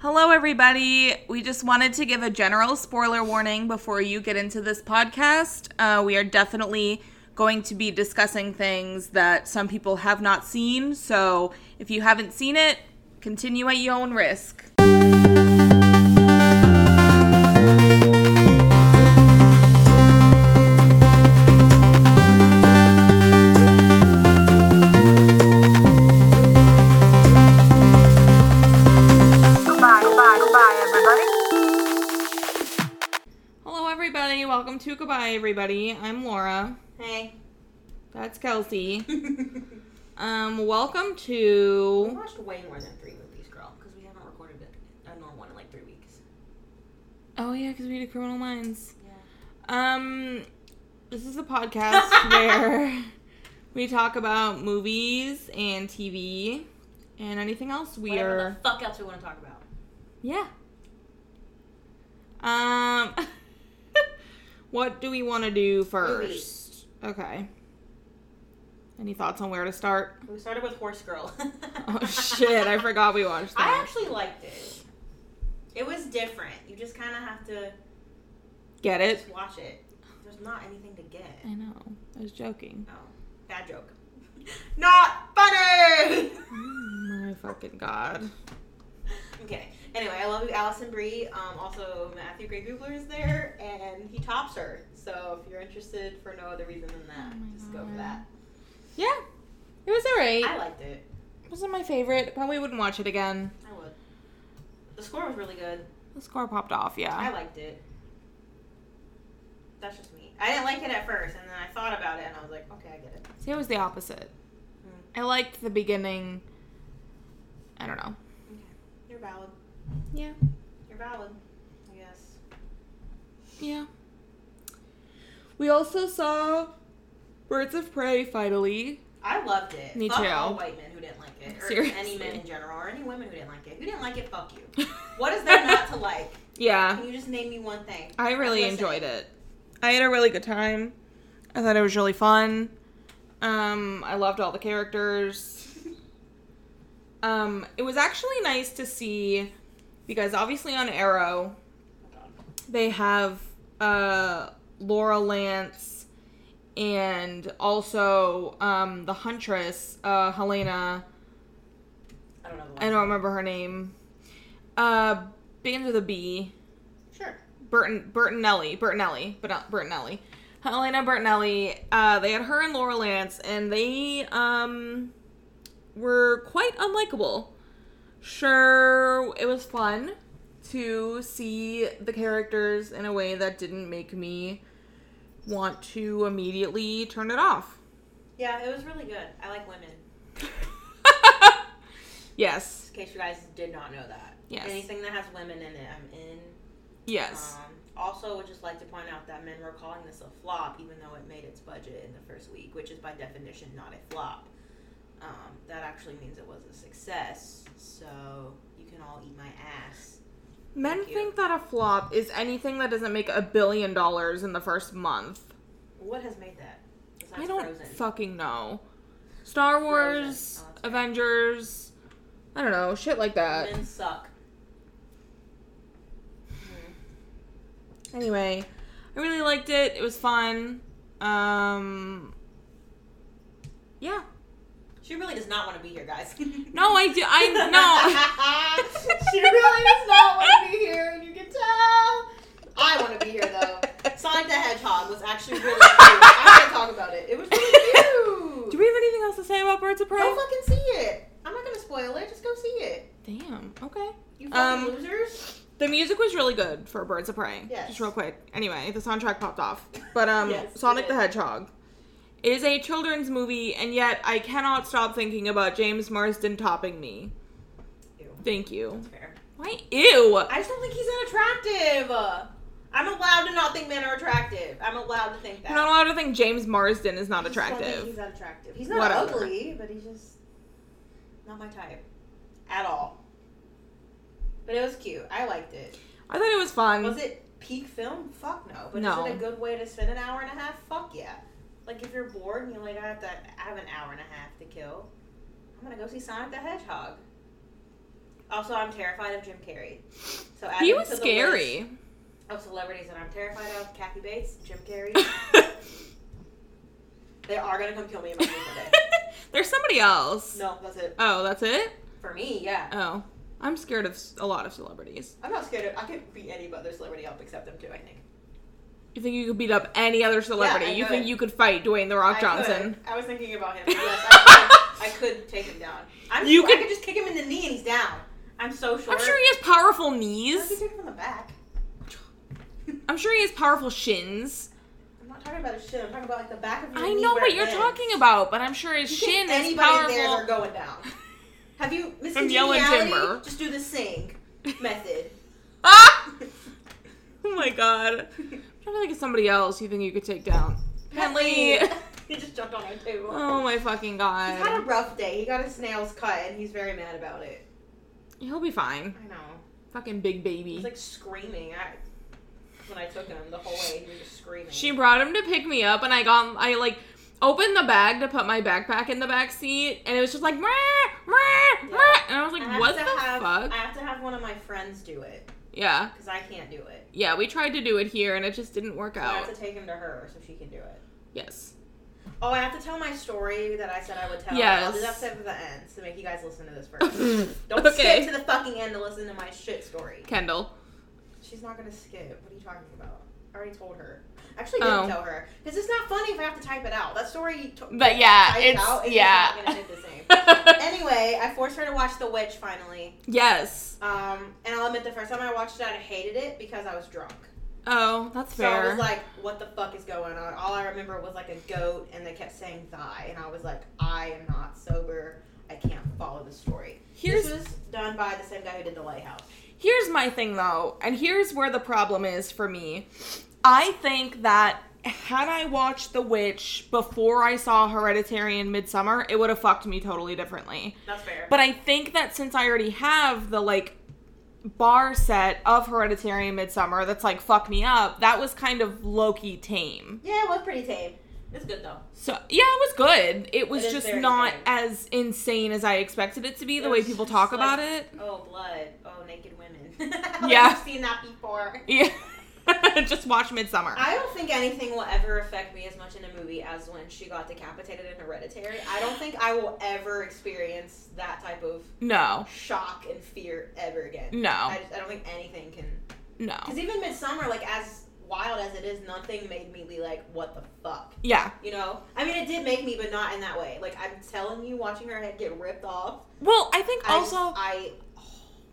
Hello, everybody. We just wanted to give a general spoiler warning before you get into this podcast. Uh, we are definitely going to be discussing things that some people have not seen. So if you haven't seen it, continue at your own risk. Everybody. I'm Laura. Hey. That's Kelsey. Um, welcome We to. watched way more than three movies, girl, because we haven't recorded a, a normal one in like three weeks. Oh, yeah, because we did Criminal Minds. Yeah. Um, this is a podcast where we talk about movies and TV and anything else we Whatever are. the fuck else we want to talk about. Yeah. Um, what do we want to do first? Okay. Any thoughts on where to start? We started with Horse Girl. Oh shit! I forgot we watched I actually liked it. It was different. You just kind of have to Get it? just watch it. There's not anything to get. I know. I was joking. Oh, bad joke. Not funny. Oh my fucking god. Okay. Anyway, I love you, Alison Brie. Um, also, Matthew Gray Gubler is there, and he tops her. So if you're interested for no other reason than that, Oh just go for that. Yeah. It was alright. I liked it. wasn't my favorite. Probably wouldn't watch it again. I would. The score was really good. The score popped off, Yeah. I liked it. That's just me. I didn't like it at first, and then I thought about it, and I was like, okay, I get it. See, it was the opposite. Hmm. I liked the beginning. I don't know. You're valid. Yeah. You're valid. I guess. Yeah. We also saw Birds of Prey finally. I loved it. Me fuck too. all white men who didn't like it, or Seriously. any men in general, or any women who didn't like it. Who didn't like it? Fuck you. What is there not to like? yeah. Can you just name me one thing? I really Listen. enjoyed it. I had a really good time. I thought it was really fun. Um, I loved all the characters. Um, it was actually nice to see because obviously on Arrow they have uh Laurel Lance and also um the Huntress, uh Helena I don't know. The I don't remember her name. Uh begins with a B. Sure. Burton Bertinelli, Bertinelli, but not Bertinelli. Helena Bertinelli. Uh, they had her and Laurel Lance, and they um were quite unlikable. Sure, it was fun to see the characters in a way that didn't make me want to immediately turn it off. Yeah, it was really good. I like women. yes, In case you guys did not know that. Yes. Anything that has women in it, I'm in. yes. Um, also, would just like to point out that men were calling this a flop, even though it made its budget in the first week, which is by definition not a flop. Um, that actually means it was a success. So you can all eat my ass. Men thank you. think that a flop is anything that doesn't make a billion dollars in the first month. What has made that? I don't Frozen. fucking know. Star Wars, Oh. Avengers, I don't know, shit like that. Men suck. Anyway, I really liked it. It was fun. Um Yeah. She really does not want to be here, guys. No, I do I no. she really does not want to be here, and you can tell. I want to be here though. Sonic the Hedgehog was actually really cute. I'm gonna talk about it. It was really cute. Do we have anything else to say about Birds of Prey? Go fucking see it. I'm not gonna spoil it. Just go see it. Damn. Okay. You fucking Um, losers. The music was really good for Birds of Prey. Yes. Just real quick. Anyway, the soundtrack popped off. But um Yes, Sonic the. Hedgehog is a children's movie and yet I cannot stop thinking about James Marsden topping me. Ew. Thank you. Why ew? I just don't think he's unattractive. I'm allowed to not think men are attractive. I'm allowed to think that. I'm not allowed to think James Marsden is not I just don't think attractive. He's that attractive. He's not Whatever. ugly, but he's just not my type at all. But it was cute. I liked it. I thought it was fun. Was it peak film? Fuck no. But No. is it a good way to spend an hour and a half? Fuck yeah. Like if you're bored and you're like, I have to I have an hour and a half to kill, I'm gonna go see Sonic the Hedgehog. Also, I'm terrified of Jim Carrey. So He adding was to the scary. list Of celebrities that I'm terrified of, Kathy Bates, Jim Carrey. they are gonna come kill me in my sleep one day. There's somebody else. No, that's it. Oh, that's it? For me, yeah. Oh. I'm scared of s- a lot of celebrities. I'm not scared of. I could beat any other celebrity up except them two. I think. You think you could beat up any other celebrity? I you think you could fight Dwayne the Rock I Johnson? Could. I was thinking about him. Yes, I could, I could take him down. I'm You sure could- I could just kick him in the knee and he's down. I'm so short. I'm sure he has powerful I could knees. take him from the back. I'm sure he has powerful shins. I'm not talking about his shin. I'm talking about like the back of your knee. I know what you're ends. talking about, but I'm sure his You shin is anybody powerful. there are going down. Have you Miss From Yellow Timber. Just do the sing method. ah! Oh my god. I'm trying to think of somebody else you think you could take down. Henley. he just jumped on our table. Oh my fucking God. He's had a rough day. He got his nails cut and he's very mad about it. He'll be fine. I know. Fucking big baby. He's like screaming. I, when I took him the whole way, he was just screaming. She brought him to pick me up, and I got I like opened the bag to put my backpack in the back seat, and it was just like, "Meh, meh, meh," and I was like, have what to the have, fuck? I have to have one of my friends do it yeah, because I can't do it. yeah, we tried to do it here, and it just didn't work So I have to take him to her so she can do it. Yes. Oh, I have to tell my story that I said I would tell. Yes. I'll do that at the end to make you guys listen to this first. Don't Okay. skip to the fucking end to listen to my shit story. Kendall. She's not gonna skip. What are you talking about? I already told her. Actually, didn't Oh. tell her because it's not funny if I have to type it out. That story. To- But yeah, it's out, it's yeah. Not the same. anyway, I forced her to watch The Witch finally. yes. Um, and I'll admit the first time I watched it, I hated it because I was drunk. Oh, that's So I was like, what the fuck is going on? All I remember was like a goat and they kept saying thy. And I was like, I am not sober. I can't follow the story. Here's- this was done by the same guy who did The Lighthouse. Here's my thing though, and here's where the problem is for me. I think that had I watched The Witch before I saw Hereditary and Midsommar, it would have fucked me totally differently. That's fair. But I think that since I already have the like bar set of Hereditary and Midsommar that's like fuck me up, that was kind of low key tame. yeah, it was pretty tame. It's good though. So yeah, it was good. It was It is just not tame. as insane as I expected it to be. The It way people talk like- about it. Oh, blood. Oh, naked women. Like, Yeah. I've seen that before. Yeah, just watch Midsommar. I don't think anything will ever affect me as much in a movie as when she got decapitated in Hereditary. I don't think I will ever experience that type of no, shock and fear ever again. no, I, just, I don't think anything can. no. Because even Midsommar, like as wild as it is, nothing made me be like, "What the fuck?" Yeah. You know? I mean, it did make me, but not in that way. Like I'm telling you, watching her head get ripped off. Well, I think I also, just- I.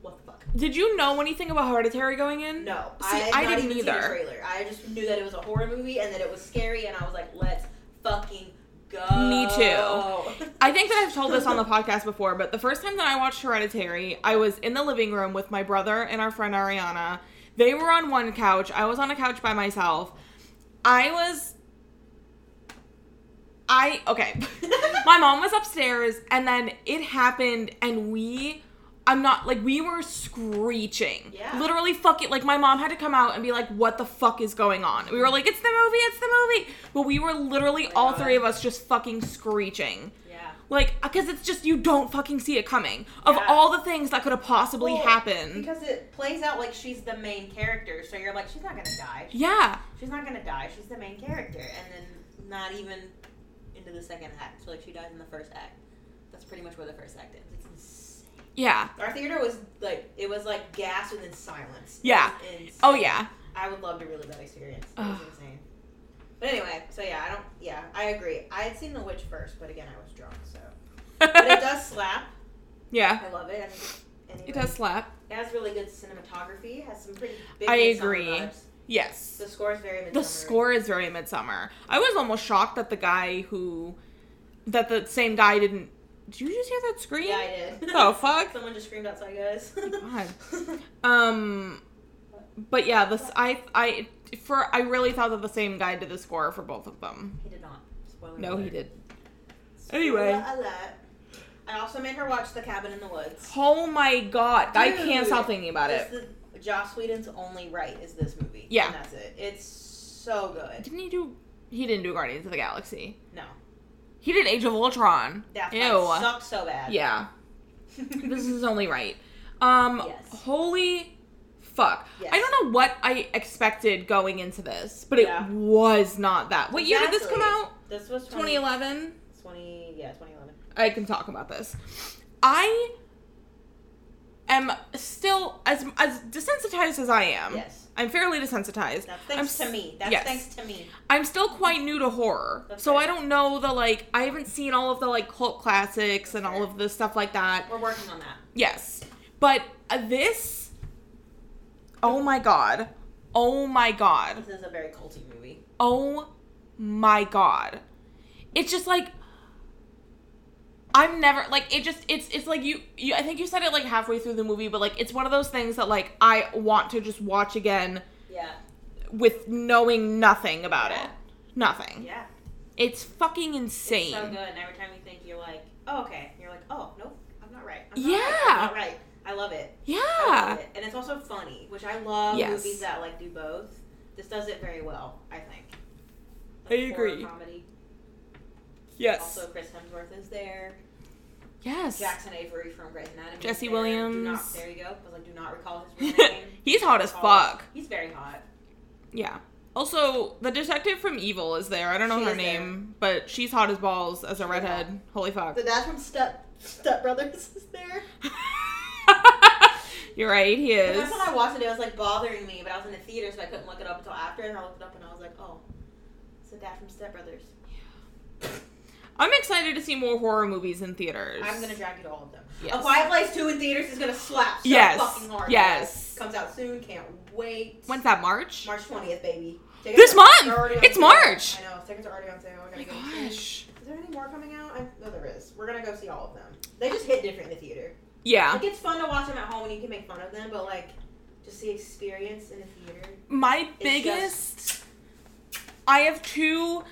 what the fuck? did you know anything about Hereditary going in? No, See, I, I didn't even seen the either. trailer. I just knew that it was a horror movie and that it was scary, and I was like, "Let's fucking go." Me too. I think that I've told this on the podcast before, but the first time that I watched Hereditary, I was in the living room with my brother and our friend Ariana. They were on one couch. I was on a couch by myself. I was. I. Okay. my mom was upstairs, and then it happened, and we. I'm not like we were screeching. Yeah. Literally fucking like my mom had to come out and be like, "What the fuck is going on?" We were like, "It's the movie, it's the movie," but we were literally Oh all three of us just fucking screeching. yeah. Like, because it's just you don't fucking see it coming. Of Yeah. all the things that could have possibly Well, happened. because it plays out like she's the main character, so you're like, she's not gonna die. yeah, She's not gonna die. She's the main character, and then not even into the second act. So like she dies in the first act. That's pretty much where the first act ends. It's insane. Yeah, Our theater was like it was like gas and then silence. Yeah. oh yeah. I would love to relive that experience. It was insane. But anyway, so yeah, I don't. Yeah, I agree. I had seen The Witch first, but again, I was drunk, so. But it does slap. yeah, I love it. I think, anyway, it does slap. It has really good cinematography. It has some pretty big. I agree. vibes. Yes. The score is very. The score is very Midsommar. I was almost shocked that the guy who, that the same guy didn't. Did you just hear that scream? Yeah, I did. Oh fuck. Someone just screamed outside, guys. God. Um, but yeah, this I I for I really thought that the same guy did the score for both of them. he did not. Spoiler No, he did. Spoiler Anyway. alert. I also made her watch The Cabin in the Woods. Oh my god, I can't stop thinking about it. the Joss Whedon's only right is this movie. Yeah. And that's it. It's so good. Didn't he do? He didn't do Guardians of the Galaxy. No. He did Age of Ultron. That Ew. sucks so bad. Yeah, this is only right. Um, Yes. holy fuck. Yes. I don't know what I expected going into this, but it Yeah. was not that. What year did this come out? This was 2011. 20 yeah, 2011. I can talk about this. I am still as as desensitized as I am. Yes. I'm fairly desensitized. That's I'm thanks s- to me. That's yes. thanks to me. I'm still quite new to horror. That's so fair. I don't know the like I haven't seen all of the like cult classics and all of the stuff like that. We're working on that. Yes. But uh, this Oh my god. Oh my god. This is a very culty movie. Oh my god. It's just like I'm never like it just it's it's like you, you I think you said it like halfway through the movie but like it's one of those things that like I want to just watch again Yeah. with knowing nothing about Yeah. it. Nothing. Yeah. It's fucking insane. It's so good. And every time you think you're like, oh, okay. You're like, oh, nope, I'm not right. I'm not Yeah. Right. I'm not right. I love it. Yeah. love it. And it's also funny, which I love Yes. movies that like do both. This does it very well, I think. I agree. Comedy. Yes. Also, Chris Hemsworth is there. yes. Jackson Avery from Grey's Anatomy. Jesse there. Do not, Williams. there you go. I was like, do not recall his name. He's hot as Recall- fuck. He's very hot. Yeah. Also, the detective from Evil is there. I don't know She her is there. name, but she's hot as balls as a She's redhead. Holy fuck. The dad from Step Step Brothers is there. You're right, he The is. first time I watched it, it was like bothering me, but I was in the theater, so I couldn't look it up until after. And I looked it up, and I was like, oh, it's the dad from Step Brothers. I'm excited to see more horror movies in theaters. I'm gonna drag you to all of them. Yes. A Quiet Place Two in theaters is gonna slap so Yes. fucking hard. Yes. Comes out soon. Can't wait. When's that, March? March twentieth, baby. This month! they're already on It's sale. March! I know. Tickets are already on sale. I Oh my soon. gosh. Is there any more coming out? I know there is. We're gonna go see all of them. They just hit different in the theater. Yeah. Like it's fun to watch them at home and you can make fun of them, but like just the experience in the theater. My biggest. I have two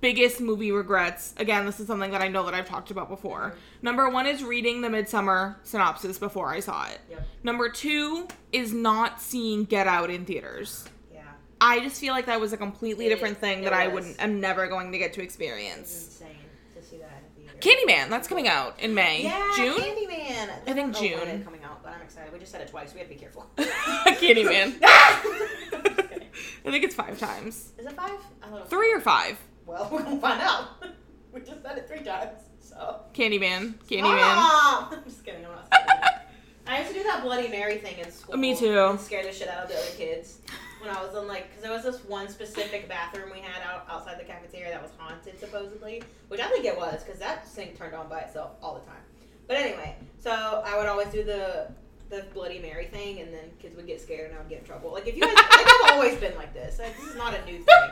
biggest movie regrets. Again, this is something that I know that I've talked about before. Number one is reading the Midsommar synopsis before I saw it. Yep. Number two is not seeing Get Out in theaters. Yeah. I just feel like that was a completely It- different thing it that I was. wouldn't. I'm never going to get to It's experience. insane to see that in theater. Candyman, that's coming out in May. Yeah, June. Candyman. I think don't know when June. it's coming out, but I'm excited. We just said it twice. We have to be careful. Candyman. I'm just kidding. I think it's five times. Is it five? I thought it was Three or five. Well, we're gonna find out. we just said it three times, so. Candyman. Candyman. Ah! I'm just kidding. I'm not saying that. I used to do that Bloody Mary thing in school. Me too. And scare the shit out of the other kids. When I was in like, because there was this one specific bathroom we had out outside the cafeteria that was haunted supposedly, which I think it was because that thing turned on by itself all the time. But anyway, so I would always do the the Bloody Mary thing, and then kids would get scared and I would get in trouble. Like if you guys, like, I've always been like this. Like, this is not a new thing.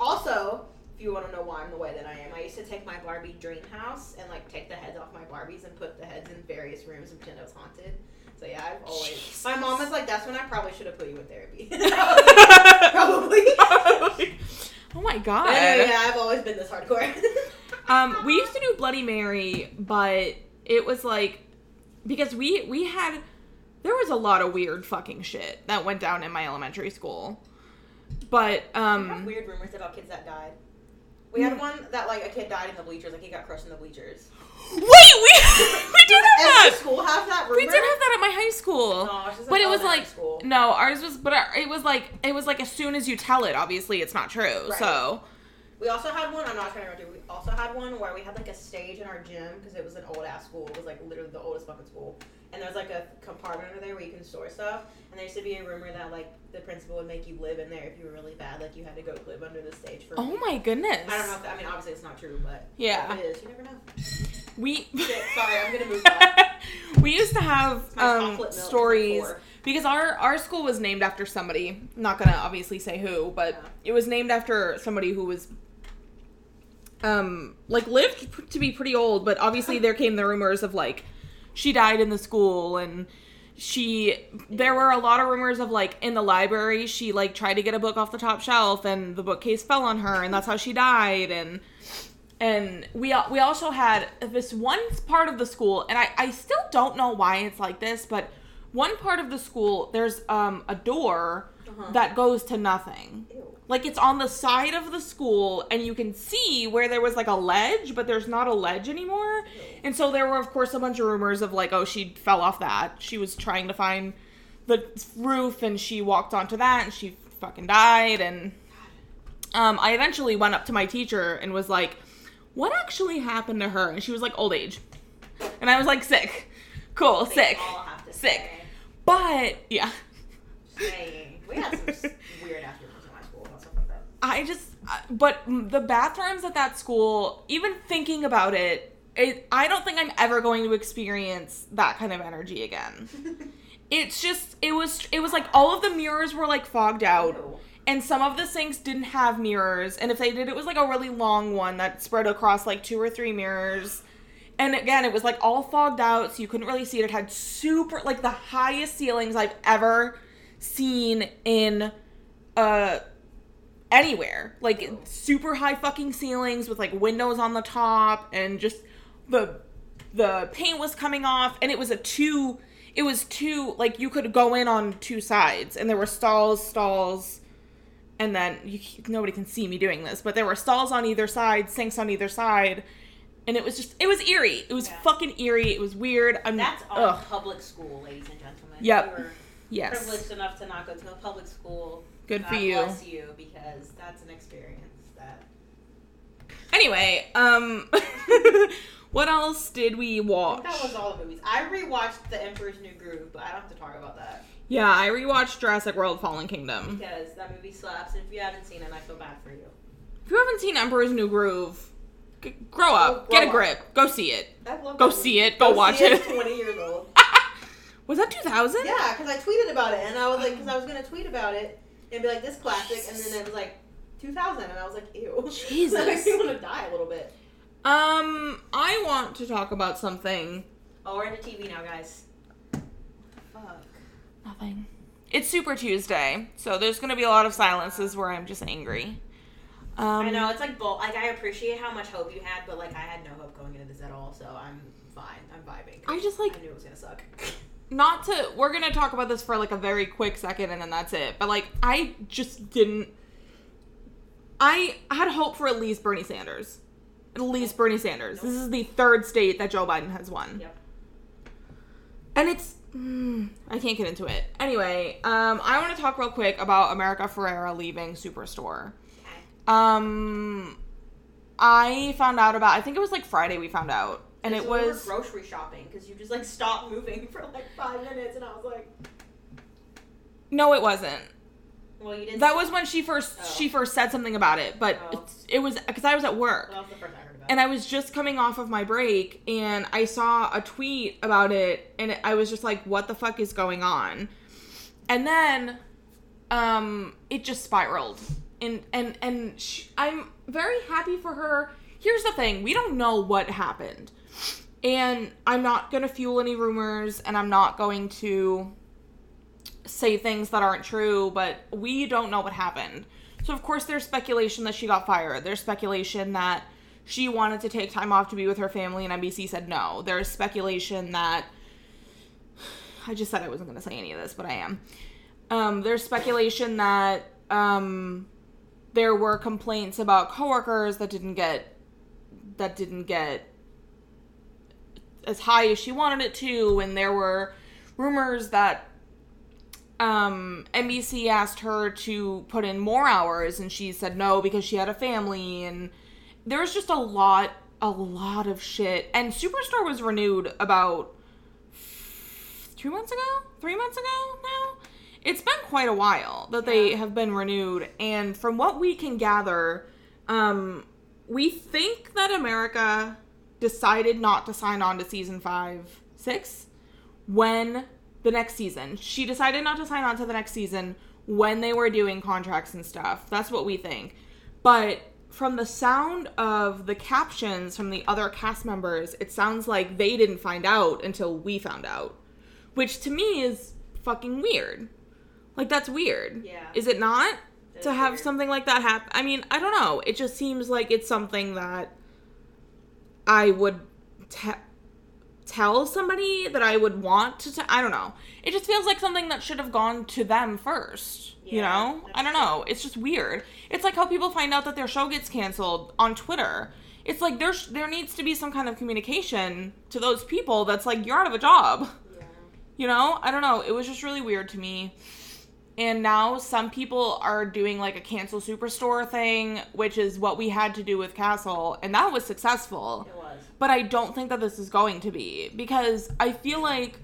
Also, you want to know why I'm the way that I am, I used to take my Barbie dream house and like take the heads off my Barbies and put the heads in various rooms and pretend it was haunted. So yeah, I've always. Jesus. My mom is like, "That's when I probably should have put you in therapy." probably. oh my god. Anyway, yeah, I've always been this hardcore. Um, we used to do Bloody Mary, but it was like because we we had there was a lot of weird fucking shit that went down in my elementary school. But um weird rumors about kids that died. We had mm. one that like a kid died in the bleachers, like he got crushed in the bleachers. wait, we we did have Every that. school has that rumor. We did have that at my high school. No, it's just but it was elementary like school. no, ours was but our, it was like it was like as soon as you tell it, obviously it's not true. Right. So We also had one. I'm not trying to you. We also had one where we had like a stage in our gym because it was an old ass school. It was like literally the oldest fucking school. And there's like a compartment under there where you can store stuff. And there used to be a rumor that like the principal would make you live in there if you were really bad. Like you had to go live under the stage for. oh my goodness. I don't know. If that, I mean, obviously it's not true, but Yeah. it is. You never know. We Shit, sorry, I'm gonna move that. we used to have um, stories because our our school was named after somebody. Not gonna obviously say who, but Yeah. it was named after somebody who was um like lived to be pretty old. But obviously there came the rumors of like she died in the school and she there were a lot of rumors of like in the library she like tried to get a book off the top shelf and the bookcase fell on her and that's how she died and and we we also had this one part of the school and I, I still don't know why it's like this but one part of the school there's um a door Uh-huh. that goes to nothing Ew. Like it's on the side of the school and you can see where there was like a ledge but there's not a ledge anymore. And so there were of course a bunch of rumors of like oh she fell off that. She was trying to find the roof and she walked onto that and she fucking died. And um, i eventually went up to my teacher and was like what actually happened to her? And she was like old age. And i was like sick. Cool. They sick. all have to sick. say. but yeah. Saying. We had some weird ass rumors in my school about stuff like that. I just, but the bathrooms at that school, even thinking about it, it, I don't think I'm ever going to experience that kind of energy again. It's just, it was, it was like all of the mirrors were like fogged out, and some of the sinks didn't have mirrors, and if they did, it was like a really long one that spread across like two or three mirrors. And again, it was like all fogged out, so you couldn't really see it. It had super, like the highest ceilings I've ever seen in uh anywhere. Like oh. super high fucking ceilings with like windows on the top and just the the paint was coming off and it was a two it was two like you could go in on two sides and there were stalls stalls and then you, nobody can see me doing this but there were stalls on either side sinks on either side and it was just it was eerie it was Yeah. fucking eerie it was weird i'm That's ugh. public school, ladies and gentlemen. Yep. Were yes privileged enough to not go to a public school. Good God for you. Bless you, because that's an experience that. anyway um what else did we watch that was all the movies. I rewatched The Emperor's New Groove, but I don't have to talk about that yeah i rewatched jurassic world fallen kingdom because that movie slaps. And if you haven't seen it, I feel bad for you. If you haven't seen Emperor's New Groove, g- grow up, Grow get a up. grip, go see it. I love Go that see movie. it, go watch see it. Twenty years old. Was that 2000? Yeah, because I tweeted about it, and I was like, because I was gonna tweet about it and be like, this classic, and then it was like 2000, and I was like, ew. Jesus. that makes me want to die a little bit. Um, I want to talk about something. Oh, we're into TV now, guys. What the fuck. Nothing. It's Super Tuesday, so there's gonna be a lot of silences where I'm just angry. Um, I know it's like both. Like I appreciate how much hope you had, but like I had no hope going into this at all. So I'm fine. I'm vibing. I just like I knew it was gonna suck. not to we're gonna talk about this for like a very quick second and then that's it but like i just didn't i had hope for at least bernie sanders. At least bernie sanders. This is the third state that joe biden has won. Yep. and it's mm, i can't get into it. Anyway um i want to talk real quick about america ferrera leaving superstore. Um i found out about i think it was like friday we found out and it So we was grocery shopping because you just like stopped moving for like five minutes, and I was like, no it wasn't well, you didn't. That was when she first Oh. she first said something about it, but Oh. it's, it was because I was at work That was the first I heard about. and I was just coming off of my break and I saw a tweet about it and I was just like, "What the fuck is going on?" And then, um, it just spiraled and and and sh- I'm very happy for her. Here's the thing: we don't know what happened, and I'm not gonna fuel any rumors, and I'm not going to say things that aren't true, but we don't know what happened. So of course there's speculation that she got fired. There's speculation that she wanted to take time off to be with her family and NBC said no. There's speculation that I just said I wasn't going to say any of this, but I am. Um, there's speculation that um, there were complaints about coworkers that didn't get that didn't get as high as she wanted it to, and there were rumors that um, NBC asked her to put in more hours, and she said no because she had a family, and there was just a lot, a lot of shit. And Superstore was renewed about two months ago, three months ago now. It's been quite a while that they Yeah. have been renewed, and from what we can gather, um, we think that America decided not to sign on to season five, six, when the next season. She decided not to sign on to the next season when they were doing contracts and stuff. That's what we think. But from the sound of the captions from the other cast members, it sounds like they didn't find out until we found out. Which to me is fucking weird. Like that's weird. Yeah. Is it not? To have weird. something like that happen. I mean, I don't know. It just seems like it's something that I would te- tell somebody that I would want to. T- I don't know. It just feels like something that should have gone to them first. you know, I don't know. It's just weird. It's like how people find out that their show gets canceled on Twitter. It's like there's there needs to be some kind of communication to those people. That's like you're out of a job. Yeah. You know, I don't know. It was just really weird to me. And now some people are doing like a cancel superstore thing, which is what we had to do with Castle, and that was successful. It was. But I don't think that this is going to be because I feel like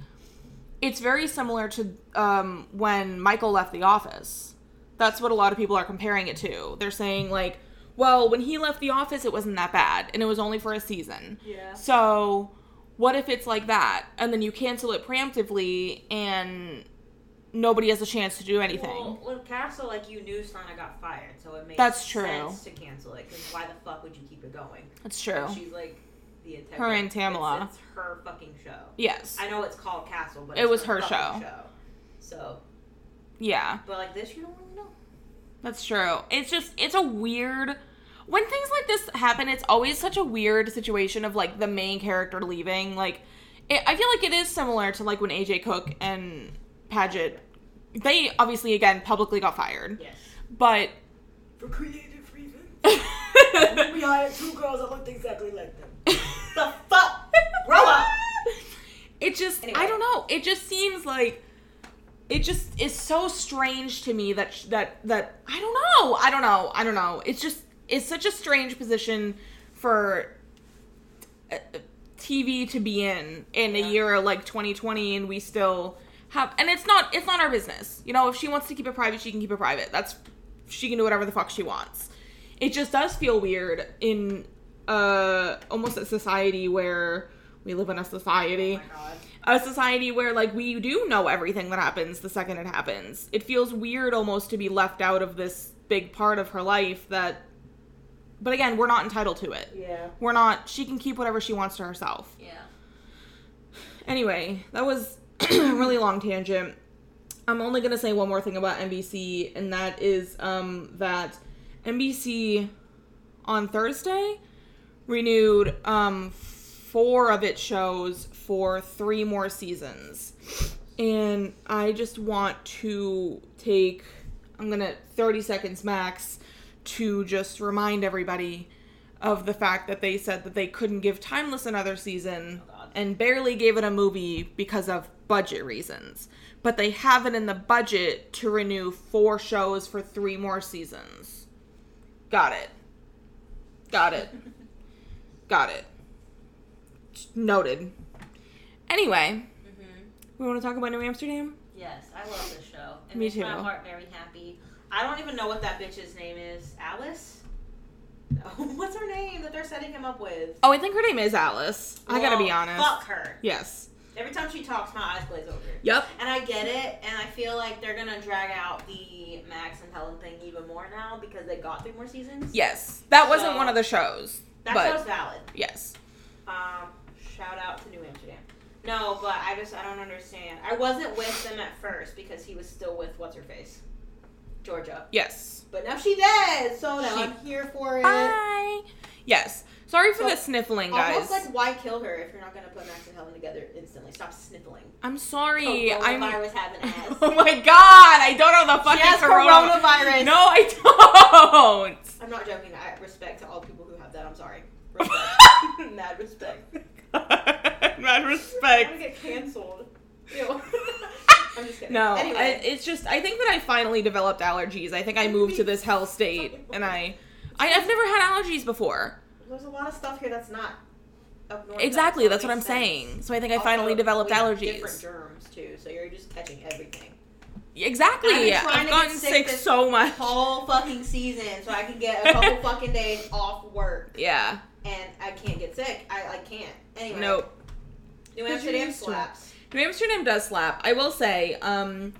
it's very similar to um, when Michael left The Office. That's what a lot of people are comparing it to. They're saying like, well, when he left The Office, it wasn't that bad, and it was only for a season. Yeah. So, what if it's like that, and then you cancel it preemptively, and nobody has a chance to do anything? Well, with Castle, like you knew Stana got fired, so it made That's true. sense to cancel it. Because why the fuck would you keep it going? That's true. She's like the integrity. Her and Tamala. It's, it's her fucking show. Yes. I know it's called Castle, but It it's was her fucking show. So, Yeah, but like this, you don't really know. that's true. It's just it's a weird when things like this happen. It's always such a weird situation of like the main character leaving. Like, it, I feel like it is similar to like when AJ Cook and Paget. They obviously again publicly got fired, Yes. but For creative reasons, we hired two girls that looked exactly like them. the fuck? Grow up. It just Anyway. I don't know. It just seems like it just is so strange to me that sh- that that I don't know. I don't know. I don't know. It's just it's such a strange position for uh, TV to be in in a year like 2020 and we still have and it's not it's not our business. You know, if she wants to keep it private, she can keep it private. That's she can do whatever the fuck she wants. It just does feel weird in uh almost a society where we live in a society Oh a society where like we do know everything that happens the second it happens. It feels weird almost to be left out of this big part of her life that but again, we're not entitled to it. Yeah. We're not she can keep whatever she wants to herself. Yeah. Anyway, that was really long tangent. I'm only going to say one more thing about NBC and that is um that NBC on Thursday renewed um four of its shows for three more seasons. And I just want to take I'm going to 30 seconds max to just remind everybody of the fact that they said that they couldn't give Timeless another season. And barely gave it a movie because of budget reasons. But they have it in the budget to renew four shows for three more seasons. Got it. Got it. Got it. Noted. Anyway, Mm-hmm. we want to talk about New Amsterdam? Yes, I love this show. It Me makes my heart very happy. I don't even know what that bitch's name is. Alice? What's her name that they're setting him up with? Oh, I think her name is Alice. I gotta be honest. Fuck her. Yes. Every time she talks, my eyes glaze over. Yep. And I get it, and I feel like they're gonna drag out the Max and Helen thing even more now because they got three more seasons. Yes. That wasn't one of the shows. That but show's valid. yes. Um, shout out to New Amsterdam. No, but I just I don't understand. I wasn't with them at first because he was still with what's her face, Georgia. Yes. But now she dead, so now She- I'm here for it. Bye. Yes. Sorry for So, the sniffling, guys. Almost like why kill her if you're not gonna put Max and Helen together instantly? Stop sniffling. I'm sorry. Oh, I'm. Coronavirus have an ass. Oh my god! I don't know the fucking she has corona. coronavirus. No, I don't. I'm not joking. I respect to all people who have that. I'm sorry. Respect. Mad respect. Mad respect. I'm gonna get canceled. Ew. I'm just kidding. No, I, it's just I think that I finally developed allergies. I think I moved to this hell state, and I, I I've never had allergies before. There's a lot of stuff here that's not up north. Exactly, so that's what I'm sense. saying. So I think I finally developed we have allergies. Different germs too, so you're just catching everything. Exactly. I've been trying I've to gotten get sick, sick this so much. Whole fucking season, so I can get a couple fucking days off work, Yeah. and I can't get sick. I like can't. Anyway, Nope. New you're Amsterdam used to it. slaps. New Amsterdam does slap. I will say, um,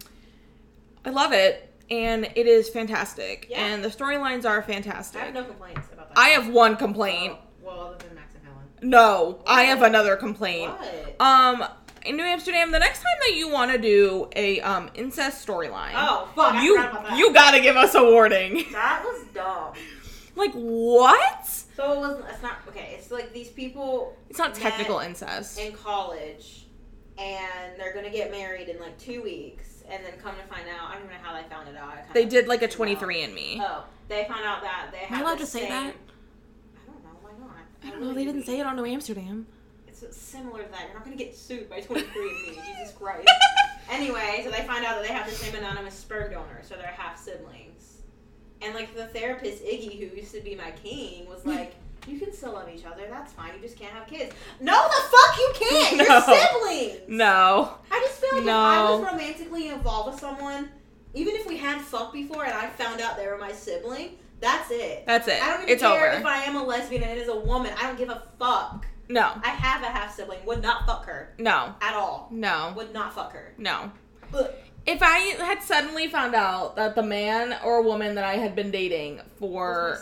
I love it, and it is fantastic, Yeah. and the storylines are fantastic. I have no complaints about that. I have one complaint. Oh, well, other than Max and Helen. No, I have another complaint. What? Um, in New Amsterdam, the next time that you want to do a um incest storyline, oh fuck! You forgot about that. you gotta give us a warning. That was dumb. Like what? So it wasn't. It's not okay. It's like these people It's not technical incest. in college, and they're gonna get married in like two weeks, and then come to find out, I don't even know how they found it out. I They did like a 23 and me. Oh, they found out that they Am I had. allowed to say same- that? I don't know. Why not? I don't know. They didn't say it on New Amsterdam. It's similar to that. You're not gonna get sued by twenty three and me. Jesus Christ. Anyway, so they find out that they have the same anonymous sperm donor, so they're half siblings. And like the therapist Iggy, who used to be my king, was like, "You can still love each other. That's fine. You just can't have kids." No, the fuck you can't. You're No. siblings. No. I just feel like if I was romantically involved with someone, even if we had fucked before and I found out they were my sibling, that's it. That's it. I don't even It's care over. if I am a lesbian and it is a woman. I don't give a fuck. No. I have a half sibling. Would not fuck her No. at all. No. Would not fuck her. No. Ugh. If I had suddenly found out that the man or woman that I had been dating for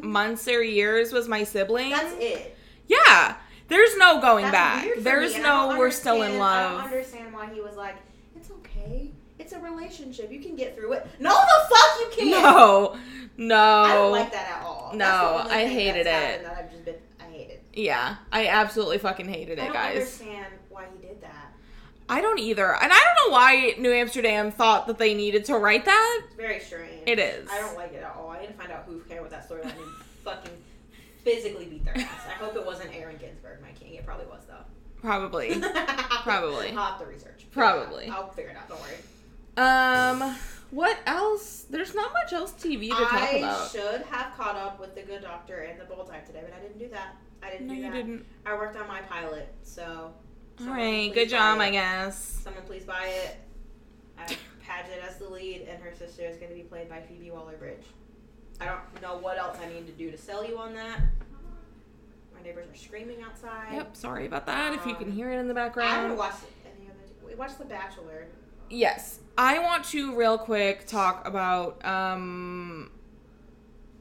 months or years was my sibling, That's it. yeah, there's no going That's back. There's no we're still in love. I don't understand why he was like, "It's okay. It's a relationship. You can get through it." No, the fuck you can't. No, no. I don't like that at all. No, That's the only I hated it. That I've just been. I hate it. Yeah, I absolutely fucking hated it, guys. I don't guys. understand why he did that. I don't either, and I don't know why New Amsterdam thought that they needed to write that. It's very strange. It is. I don't like it at all. I need to find out who cared with that storyline and fucking physically beat their ass. I hope it wasn't Aaron Ginsberg, my king. It probably was though. Probably. Probably. I'll have to research. Probably. I'll figure it out. Don't worry. Um, what else? There's not much else TV to talk I about. should have caught up with the Good Doctor and the Bold Type today, but I didn't do that. I didn't No, do you that. didn't. I worked on my pilot, so. All right, good job. I guess. Someone please buy it. I have Paget as the lead, and her sister is going to be played by Phoebe Waller-Bridge. I don't know what else I need to do to sell you on that. My neighbors are screaming outside. Yep, sorry about that. If you can Um, hear it in the background. I haven't watched any other. We watched The Bachelor. Yes, I want to real quick talk about. Um,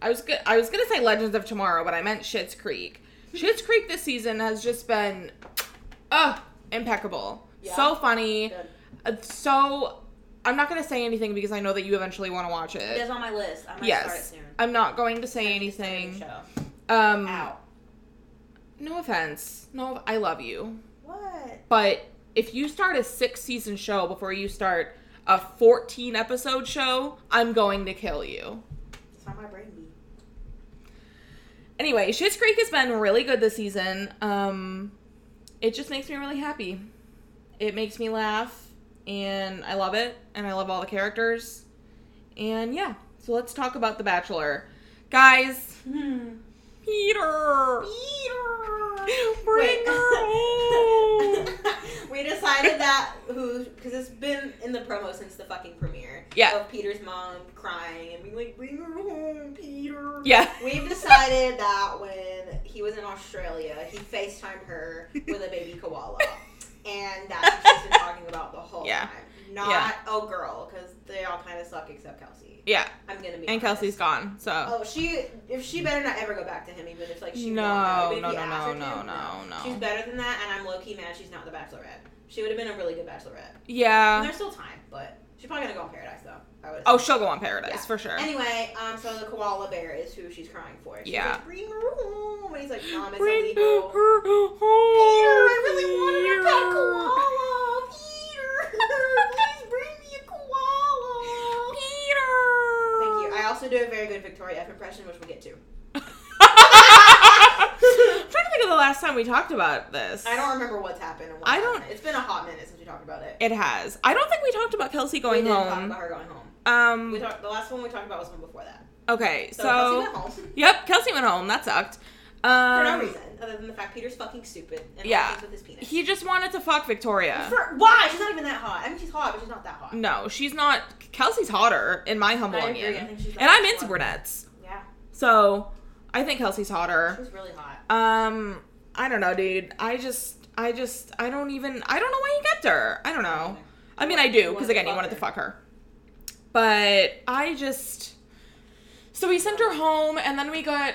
I was go- I was gonna say Legends of Tomorrow, but I meant Schitt's Creek. Schitt's Creek this season has just been, uh, impeccable. Yeah. So funny. Good. Uh, so, I'm not gonna say anything because I know that you eventually want to watch It it. is on my list. I might Yes. start it soon. I'm not going to say I need to start a new anything. Um, Ow. no offense. No, I love you. What? But if you start a six season show before you start a 14 episode show, I'm going to kill you. It's not my brain beat. Anyway, Schitt's Creek has been really good this season. Um, it just makes me really happy. It makes me laugh, and I love it, and I love all the characters. And yeah, so let's talk about The Bachelor. Guys, hmm. Hmm. Peter! Bring Wait. her home! we decided that who because it's been in the promo since the fucking premiere. Yeah. Of Peter's mom crying and being like, "Bring her home, Peter." Yeah. We've decided that when he was in Australia, he FaceTimed her with a baby koala, and that's what she's been talking about the whole Yeah. time. Not Yeah. oh girl, because they all kind of suck except Kelsey. Yeah, I'm gonna be and honest. Kelsey's gone, so. Oh, she if she better not ever go back to him, even if like she No, won't, even if no, no, no, to, no, no, no. She's better than that, and I'm low key mad she's not the Bachelorette. She would have been a really good Bachelorette. And Yeah. there's still time, but she's probably gonna go on Paradise though. I would. Oh, she'll go on Paradise Yeah. for sure. Anyway, um, so the koala bear is who she's crying for. She's Yeah. like, bring her home, and he's like, Mom, it's Bring illegal. her home. Peter, I really wanted a pet koala. Peter, please bring me a koala. Peter. Thank you. I also do a very good Victoria F impression, which we'll get to. I'm trying to think of the last time we talked about this. I don't remember what's happened. And what's I don't- happened. It's been a hot minute since we talked about it. It has. I don't think we talked about Kelsey going we didn't talk home. about her going home. Um. We talked. The last one we talked about was one before that. okay, So, so. Kelsey went home Yep, Kelsey went home. That sucked. For Um, no reason other than the fact Peter's fucking stupid and Yeah. with his penis. He just wanted to fuck Victoria. For, why? She's not even that hot. I mean, she's hot, but she's not that hot. No, she's not. Kelsey's hotter, in my humble I agree. opinion. I think she's and I'm into brunettes. Yeah, So, I think Kelsey's hotter. she's really hot. Um, I don't know, dude. I just, I just, I don't even, I don't know why he kept her. I don't know. I mean, I do, because again, he wanted to fuck her. But I just, so we sent her home, and then we got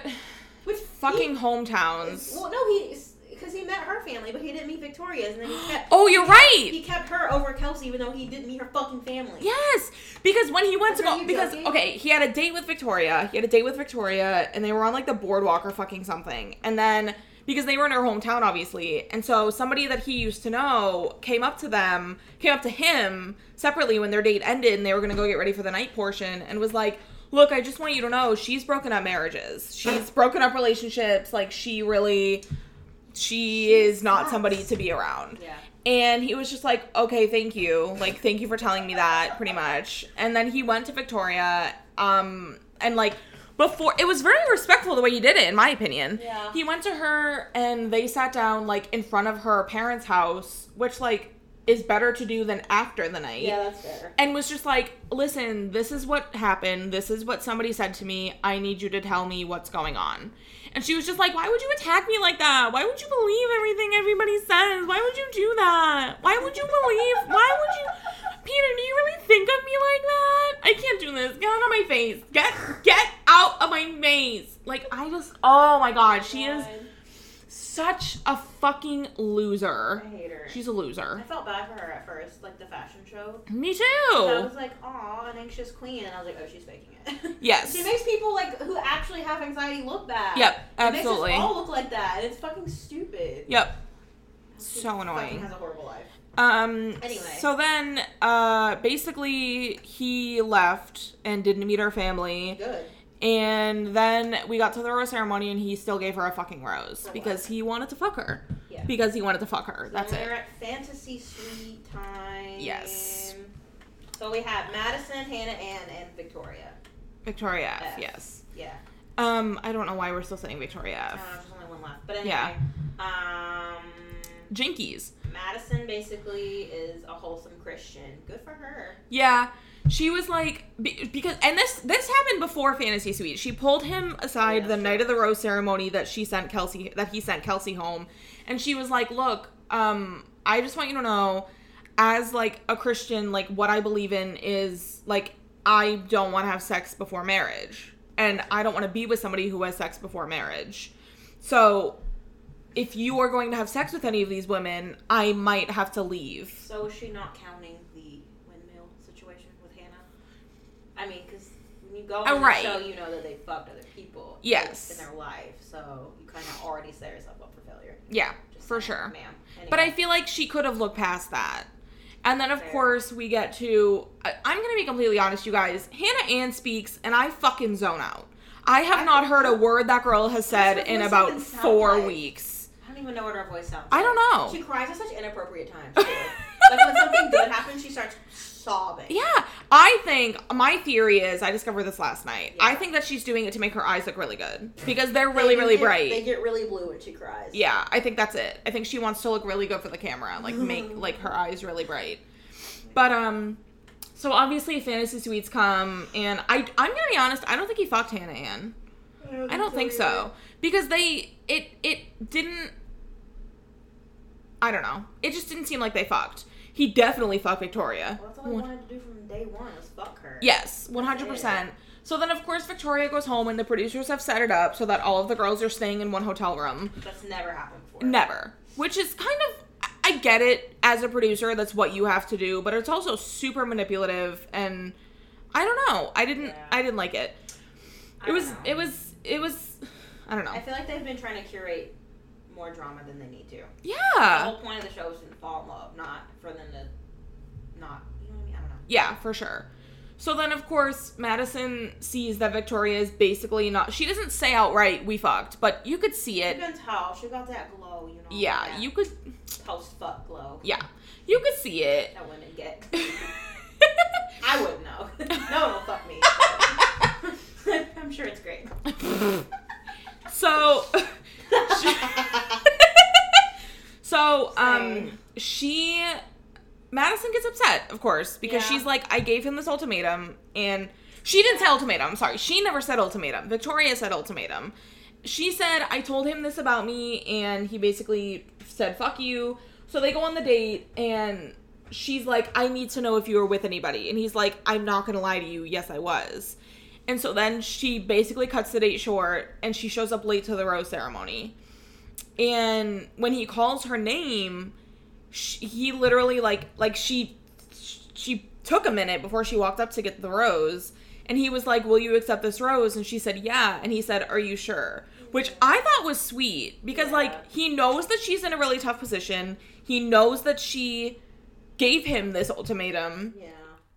Which fucking he- hometowns. Well, no, he because he met her family, but he didn't meet Victoria's, and then he kept. Oh, you're right. He kept her over Kelsey, even though he didn't meet her fucking family. Yes, because when he went to go, because joking? okay, he had a date with Victoria. He had a date with Victoria, and they were on like the boardwalk or fucking something. And then because they were in her hometown, obviously, and so somebody that he used to know came up to them, came up to him separately when their date ended, and they were gonna go get ready for the night portion, and was like. Look, I just want you to know she's broken up marriages. She's broken up relationships. Like she really she is not sucks. somebody to be around. Yeah. And he was just like, okay, thank you. Like, thank you for telling me that, pretty much. And then he went to Victoria, um, and like, before, it was very respectful the way he did it, in my opinion. Yeah. He went to her and they sat down, like, in front of her parents' house, which, like, is better to do than after the night Yeah, that's fair. and was just like, listen, this is what happened. This is what somebody said to me. I need you to tell me what's going on. And she was just like, why would you attack me like that? Why would you believe everything everybody says? Why would you do that? Why would you believe? Why would you? Peter, do you really think of me like that? I can't do this. Get out of my face. Get get out of my face. Like I just oh my god, she is such a fucking loser. I hate her. She's a loser. I felt bad for her at first, like the fashion show. Me too. I was like, aw, an anxious queen, and I was like, oh, she's faking it. Yes. she makes people like who actually have anxiety look bad. Yep, It absolutely. makes us all look like that, and it's fucking stupid. Yep. She So annoying. Has a horrible life. Um. Anyway. So then, uh, basically, he left and didn't meet her family, Good. And then we got to the rose ceremony, and he still gave her a fucking rose For because what? he wanted to fuck her. Yeah. Because he wanted to fuck her. So That's it. We're at fantasy suite time. Yes. So we have Madison, Hannah, Ann, and Victoria. Victoria F. F. Yes. Yeah. Um. I don't know why we're still saying Victoria Uh, F. there's only one left. But anyway. Yeah. Um. Jinkies. Madison basically is a wholesome Christian. Good for her. Yeah. She was like because and this this happened before Fantasy Suite. She pulled him aside Yeah, the sure. night of the rose ceremony that she sent Kelsey that he sent Kelsey home, and she was like, "Look, um, I just want you to know, as like a Christian, like what I believe in is like I don't want to have sex before marriage, and I don't want to be with somebody who has sex before marriage. So." If you are going to have sex with any of these women, I might have to leave. So is she not counting the windmill situation with Hannah? I mean, because when you go Oh, on right. the show, you know that they fucked other people. Yes. In their life, so you kind of already set yourself up for failure. Yeah, Just for sure. ma'am. But I feel like she could have looked past that. And then, of Fair. course, we get to. I'm going to be completely honest, you guys. Hannah Ann speaks, and I fucking zone out. I have I- not heard a word that girl has said in about four like? weeks. I don't even know what her voice sounds. Like. I don't know. She cries at such inappropriate times. Like when something good happens, she starts sobbing. Yeah, I think my theory is I discovered this last night. I think that she's doing it to make her eyes look really good because they're really, do really get- bright. They get really blue when she cries. Yeah, I think that's it. I think she wants to look really good for the camera, like make like her eyes really bright. But um so obviously fantasy suites come and I I'm going to be honest, I don't think he fucked Hannah Ann. I don't think so because they it it didn't I don't know. It just didn't seem like they fucked. He definitely fucked Victoria. Well, that's all I wanted to do from day one was fuck her. Yes, 100%. So then, of course, Victoria goes home, and the producers have set it up so that all of the girls are staying in one hotel room. That's never happened before. Never. Which is kind of I get it as a producer, that's what you have to do, but it's also super manipulative and I don't know. I didn't Yeah. I didn't like it. It was know. it was it was I don't know. I feel like they've been trying to curate more drama than they need to. Yeah. The whole point of the show is to fall in love, not for them to not. You know what I mean? I don't know. Yeah, for sure. So then of course Madison sees that Victoria is basically not she doesn't say outright we fucked, but you could see it. You can tell she got that glow, you know. Yeah, you could post fuck glow yeah. You could see it. that women get. I wouldn't know. no one will fuck me. I'm sure it's great. so So, um, she, Madison gets upset, of course, because Yeah. she's like, I gave him this ultimatum, and she didn't say ultimatum. Sorry, she never said ultimatum. Victoria said ultimatum. She said, I told him this about me, and he basically said, fuck you. So they go on the date, and she's like, I need to know if you were with anybody. And he's like, I'm not gonna lie to you. Yes, I was. And so then she basically cuts the date short, and she shows up late to the rose ceremony. and when he calls her name, sh he literally like like she she took a minute before she walked up to get the rose, and he was like, "Will you accept this rose?" And she said, "Yeah." And he said, "Are you sure?" Which I thought was sweet because Yeah. like he knows that she's in a really tough position. He knows that she gave him this ultimatum. Yeah.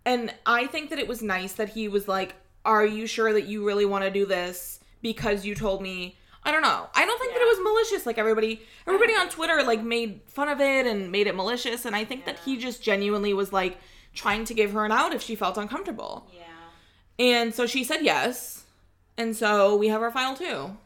And I think that it was nice that he was like, Are you sure that you really want to do this because you told me? I don't know. I don't think that it was malicious. Like everybody, everybody on Twitter like made fun of it and made it malicious. And I think that he just genuinely was like trying to give her an out if she felt uncomfortable. Yeah. And so she said yes. And so we have our final two. And,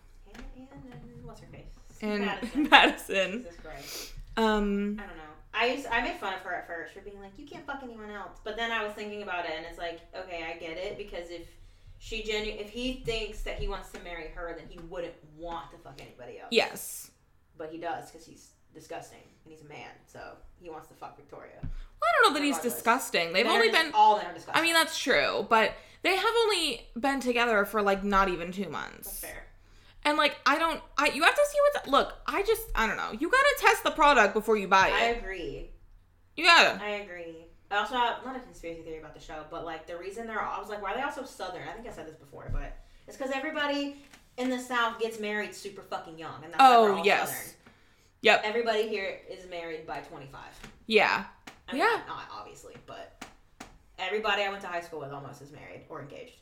and, and what's her face? And Madison. Madison. Jesus Christ. Um, I don't know. I used I made fun of her at first for being like, you can't fuck anyone else. But then I was thinking about it, and it's like, okay, I get it because if she genu- if he thinks that he wants to marry her, then he wouldn't want to fuck anybody else. yes. But he does because he's disgusting and he's a man, so he wants to fuck Victoria. Well, I don't know that he's disgusting. They've They're only just- been all that are disgusting. I mean, that's true, but they have only been together for like not even two months. that's fair. And like, I don't, I you have to see what's. Look, I just, I don't know. You gotta test the product before you buy it. I agree. You gotta. I agree. I also have not a conspiracy theory about the show, but like the reason they're all, I was like, why are they all so southern? I think I said this before, but it's because everybody in the South gets married super fucking young, and that's why Oh, yes. southern. Yep. Everybody here is married by twenty five. Yeah. I mean, Yeah. not obviously, but everybody I went to high school with almost is married or engaged.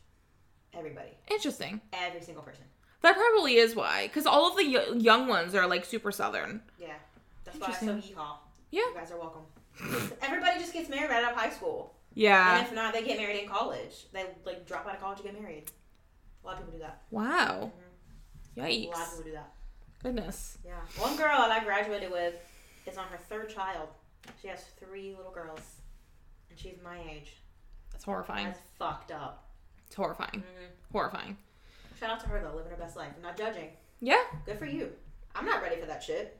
Everybody, Interesting. every single person. That probably is why, because all of the y- young ones are like super southern. Yeah, that's why I'm so yeehaw. Yeah. You guys are welcome. Everybody just gets married right out of high school. Yeah. And if not, they get married in college. They like drop out of college and get married. A lot of people do that. Wow. yikes! A lot of people do that. Goodness. Yeah. One girl that I graduated with is on her third child. She has three little girls, and she's my age. That's horrifying. That's fucked up. It's horrifying. Mhm. Horrifying. Shout out to her though, living her best life. I'm not judging. Yeah. Good for you. I'm not ready for that shit.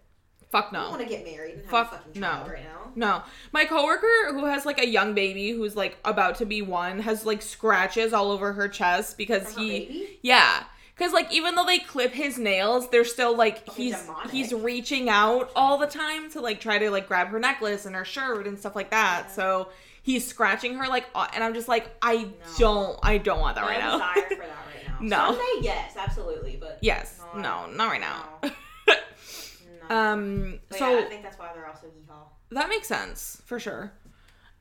Fuck no. I don't want to get married and have Fuck a fucking child no. right now. No. My coworker who has like a young baby who's like about to be one has like scratches all over her chest because he baby? Yeah. Cause like even though they clip his nails, they're still like Oh, he's demonic. he's reaching out all the time to like try to like grab her necklace and her shirt and stuff like that. Yeah. So he's scratching her like and I'm just like I No. don't I don't want that No right now. desire for that right now. No. Someday, yes, absolutely, but yes. No, No, not right now. no. um But so yeah, I think that's why they're also yeehaw. That makes sense for sure.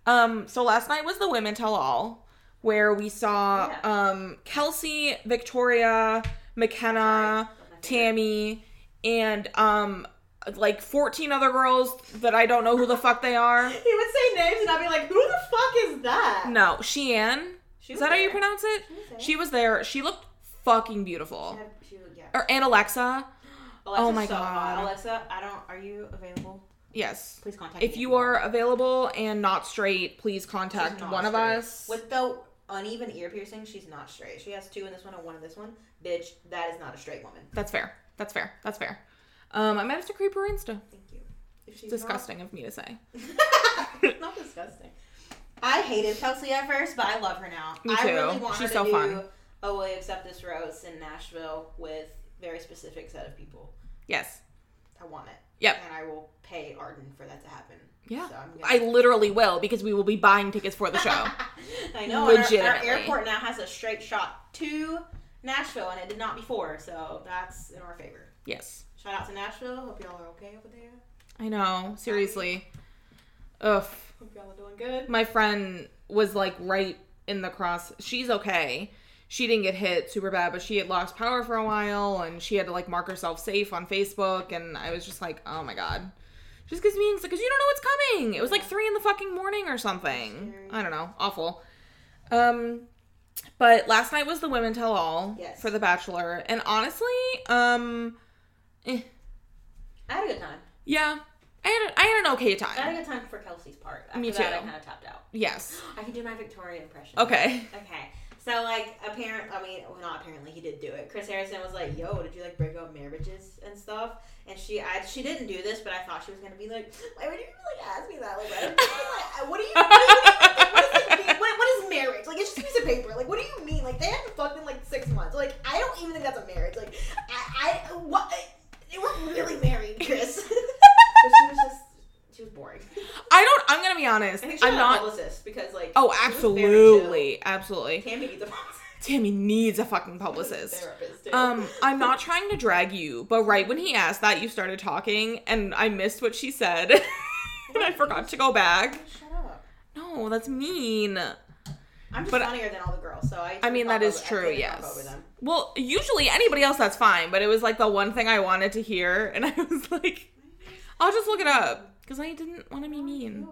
Um, so last night was the Women Tell All, where we saw Yeah. um Kelsey, Victoria, Mykenna, Sorry, that's my favorite. Tammy, and um like 14 other girls that I don't know who the fuck they are. He would say names and I'd be like, who the fuck is that? No, Sheehan. She Is that how you pronounce it? She was there. She was there. She looked fucking She beautiful. had- she yeah. Or and Alexa. Alexa's oh my so hot. God. Alexa, I don't. Are you available? Yes. Please contact If you are available and not straight, please contact not one of straight. us. With the uneven ear piercing, she's not straight. She has two in this one and one in this one. Bitch, that is not a straight woman. That's fair. That's fair. That's fair. Um, I might have to creep her Insta. Thank you. If she's Disgusting of me to say. Not, not disgusting. I hated Kelsey at first, but I love her now. Me I too. really want She's her so to fun. do a Will You Accept This Rose in Nashville with very specific set of people. Yes. I want it. Yep. And I will pay Arden for that to happen. Yeah. So I'm I literally will because we will be buying tickets for the show. I know. and Our, our airport now has a straight shot to Nashville, and it did not before, so that's in our favor. yes. Shout out to Nashville. Hope y'all are okay over there. I know. Seriously. Ugh. Hope y'all are doing good. My friend was like right in the cross. She's okay. She didn't get hit super bad, but she had lost power for a while and she had to like mark herself safe on Facebook. And I was just like, oh my God. Just because being because you don't know what's coming. It was like three in the fucking morning or something. I don't know. Awful. Um, but last night was the Women Tell All Yes. for The Bachelor, and honestly, um, eh, I had a good time. yeah, I had a, I had an okay time. I had a good time for Kelsey's part. After Me that, I too. kind of tapped out. Yes. I can do my Victoria impression. Okay. Okay. So like apparent I mean well not apparently he did do it. Chris Harrison was like, Yo, did you like break up marriages and stuff? And she I she didn't do this, but I thought she was gonna be like, Why would you even like ask me that? Like, like what do you what, is marriage? Like it's just a piece of paper. Like what do you mean? Like they haven't fucked in like six months. Like I don't even think that's a marriage. Like I, I what they weren't really married. Oh, She was she was boring. I don't. I'm gonna be honest. I think she's I'm not. a publicist because like. Oh, absolutely, absolutely. Tammy needs a publicist. Tammy needs a fucking publicist. Um, I'm not trying to drag you, but right when he asked that, you started talking, and I missed what she said, and I forgot to go back. Shut up. No, that's mean. I'm just but, funnier than all the girls, so I. I mean, that is over, true. Yes. Well, usually anybody else, that's fine, but it was like the one thing I wanted to hear, and I was like, "I'll just look it up." Because I didn't want to be oh, mean.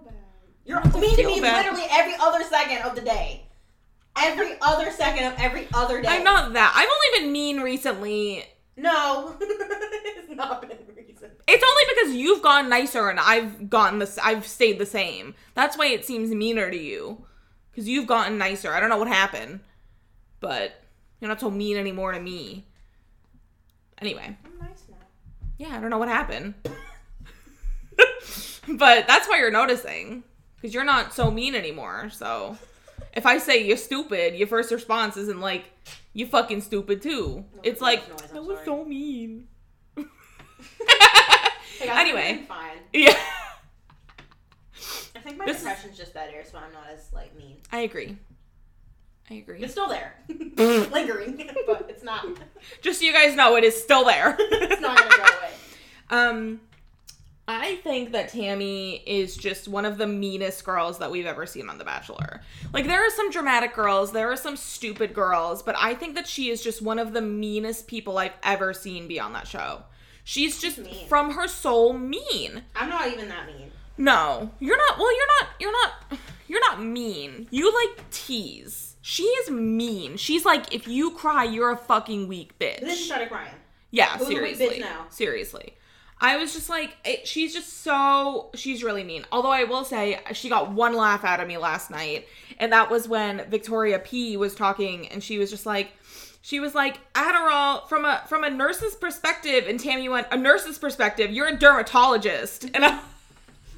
You're have to mean to me bad. literally every other second of the day. Every other second of every other day. I'm not that. I've only been mean recently. No, it's not been reason. It's only because you've gotten nicer and I've gotten this. I've stayed the same. That's why it seems meaner to you, because you've gotten nicer. I don't know what happened, but you're not so mean anymore to me. Anyway, I'm nice now. yeah, I don't know what happened, but that's why you're noticing, because you're not so mean anymore. So, if I say you're stupid, your first response isn't like you fucking stupid too. No, it's like noise, that was sorry." so mean. Hey, Anyway. fine. Yeah. I think my This is- depression's just better, so I'm not as like mean. I agree. I agree. It's still there, lingering, but it's not. Just so you guys know, it is still there. It's not gonna go away. Um, I think that Tammy is just one of the meanest girls that we've ever seen on The Bachelor. Like, there are some dramatic girls, there are some stupid girls, but I think that she is just one of the meanest people I've ever seen be on that show. She's just mean. from her soul mean. I'm not even that mean. No, you're not. Well, you're not. You're not. You're not mean. You like tease. She is mean. She's like, if you cry, you're a fucking weak bitch. Then she started crying. Yeah, Who's a weak seriously. bitch now? Seriously. I was just like, it, she's just so, she's really mean. Although I will say, she got one laugh out of me last night. And that was when Victoria P was talking and she was just like, she was like, Adderall from a from a nurse's perspective, and Tammy went, a nurse's perspective, you're a dermatologist. And I,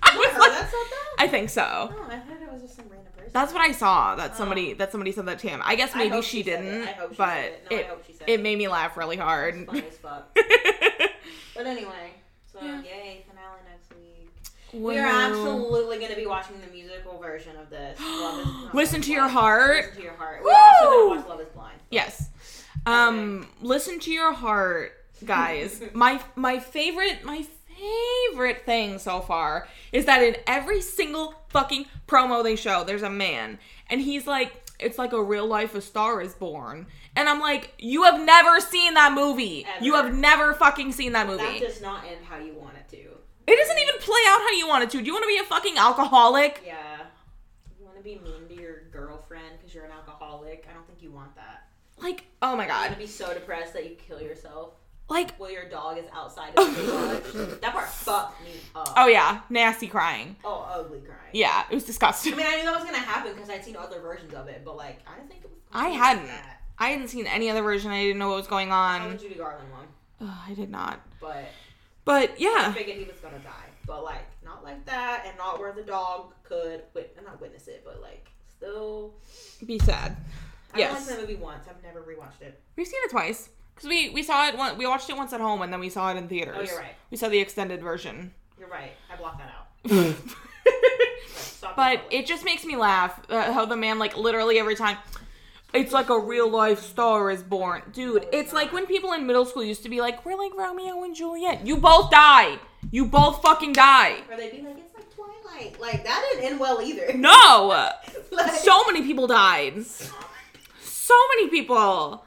I was heard like, that said that? I think so. No, I heard it was just some random person. That's what I saw. That Oh. somebody that somebody said that to him. I guess I maybe hope she, she it. didn't, I hope she but said it. No, I it hope she said it it. made me laugh really hard. Funny as fuck. But anyway, so Yeah. yay, finale next week. We are absolutely going to be watching the musical version of this. Love is, Listen to is your heart. Listen to your heart. We're also going to watch Love is Blind. Yes. Um, listen to your heart, guys. my my favorite my favorite thing so far is that in every single fucking promo they show, there's a man, and he's like, it's like a real life A Star Is Born, and I'm like, you have never seen that movie. You have never fucking seen that movie. That does not end how you want it to. it doesn't even play out how you want it to. Do you want to be a fucking alcoholic? Yeah. You want to be mean to your girlfriend because you're an alcoholic? I don't think you want that. Like, oh my god. You want god. to be so depressed that you kill yourself Like, well your dog is outside of the garage. that part fucked me up. oh yeah, nasty crying. Oh, ugly crying. Yeah, it was disgusting. I mean, I knew that was gonna happen because I'd seen other versions of it, but like, I didn't think it was. I hadn't. Like that. I hadn't seen any other version. I didn't know what was going I saw the on. Judy Garland one, Ugh, I did not. but But yeah. I figured he was gonna die. But like, not like that, and not where the dog could wit- not witness it, but like, still. be sad. I Yes. seen the movie once. I've never rewatched it. We've seen it twice because we we saw it one. We watched it once at home and then we saw it in theaters. Oh, you're right. We saw the extended version. You're right. I blocked that out. Stop but it just makes me laugh uh, how the man like literally every time. It's like a real life star is born. Dude, No, it's, it's like when people in middle school used to be like, we're like Romeo and Juliet. You both died. You both fucking died. Or they'd be like, it's like Twilight. Like that didn't end well either. No! Like- So many people died. So many people.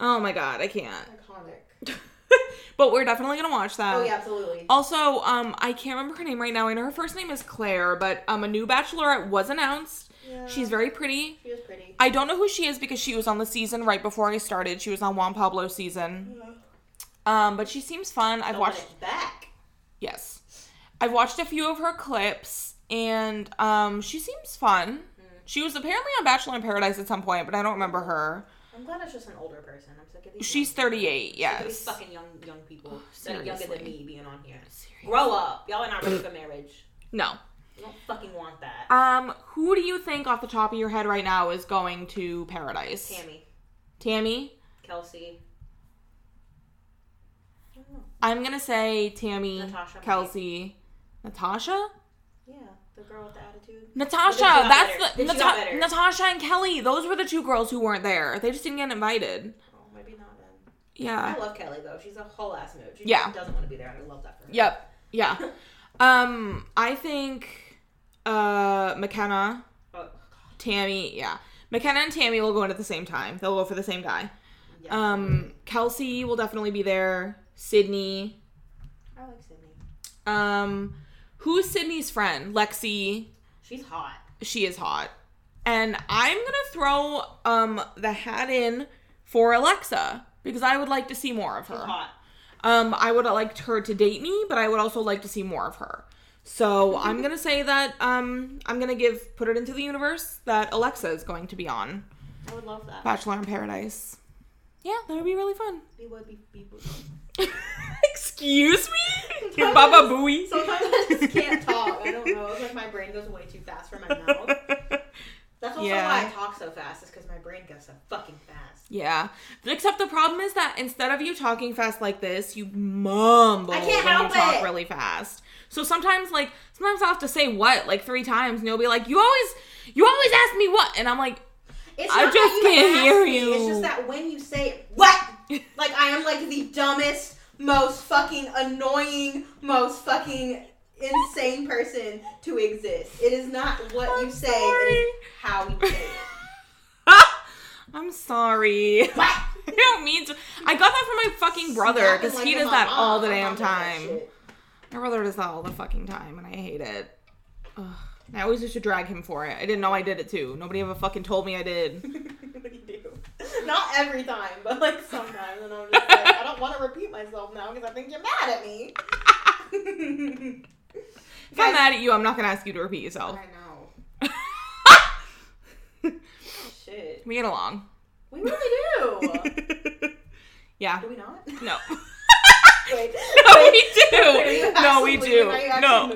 Oh my god, I can't. Iconic. but we're definitely gonna watch that. Oh yeah, absolutely. Also, um, I can't remember her name right now. I know her first name is Claire, but um, a new Bachelorette was announced. Yeah. She's very pretty. She was pretty. I don't know who she is because she was on the season right before I started. She was on Juan Pablo's season. Um, but she seems fun. I've watched back. yes, I've watched a few of her clips, and um, she seems fun. Mm. She was apparently on Bachelor in Paradise at some point, but I don't remember her. I'm glad it's just an older person. I'm sick of these. She's young people. 38, Sick of these yes. fucking young young people that are younger than me being on here. Seriously. Grow up. Y'all are not ready for marriage. No. You don't fucking want that. Um, who do you think off the top of your head right now is going to Paradise? Tammy, Tammy? Kelsey. I don't know. I'm gonna say Tammy, Natasha. Kelsey, Natasha. Yeah, The girl with the attitude. Natasha, Then that's the Then she got Nata- Natasha and Kelly. Those were the two girls who weren't there. They just didn't get invited. Oh, maybe not then. Yeah. I love Kelly though. She's a whole ass mood. She Yeah. doesn't want to be there. and I love that for her. Yep. Yeah. um, I think uh Mykenna, Oh, Tammy, yeah. Mykenna and Tammy will go in at the same time. They'll go for the same guy. yeah. Um, Kelsey will definitely be there. Sydney. I like Sydney. Um, who's Sydney's friend? Lexi. She's hot. She is hot. And I'm gonna throw um the hat in for Alexa because I would like to see more of She's her. hot. Um, I would have liked her to date me, but I would also like to see more of her. So I'm gonna say that um I'm gonna give put it into the universe that Alexa is going to be on I would love that. Bachelor in Paradise. Yeah, that would be really fun. Be would be be would. Excuse me, your Baba Booey. Sometimes I just can't talk. I don't know. It's like my brain goes way too fast for my mouth. That's also Yeah. why I talk so fast. Is because my brain goes so fucking fast. Yeah. Except the problem is that instead of you talking fast like this, you mumble I can't when help you talk it. really fast. So sometimes like sometimes I'll have to say what like three times and you'll be like, You always you always ask me what and I'm like, I just can't hear me, you. It's just that when you say it, what, like I am like the dumbest, most fucking annoying, most fucking insane person to exist. It is not what I'm you say. It is how you say it. I'm sorry. What? I don't mean to I got that from my fucking brother because like he does that mom. all the damn mom does that time. My brother does that all the fucking time and I hate it. Ugh. I always used to drag him for it. I didn't know I did it too. Nobody ever fucking told me I did. what do you do? Not every time, but like sometimes, and I'm just like, I don't want to repeat myself now because I think you're mad at me. If I'm mad at you, I'm not gonna ask you to repeat yourself. I know. Oh, shit. we get along. We really do. yeah. Do we not? No. Wait. No, Wait. we do. No, we do. moving? Are you No.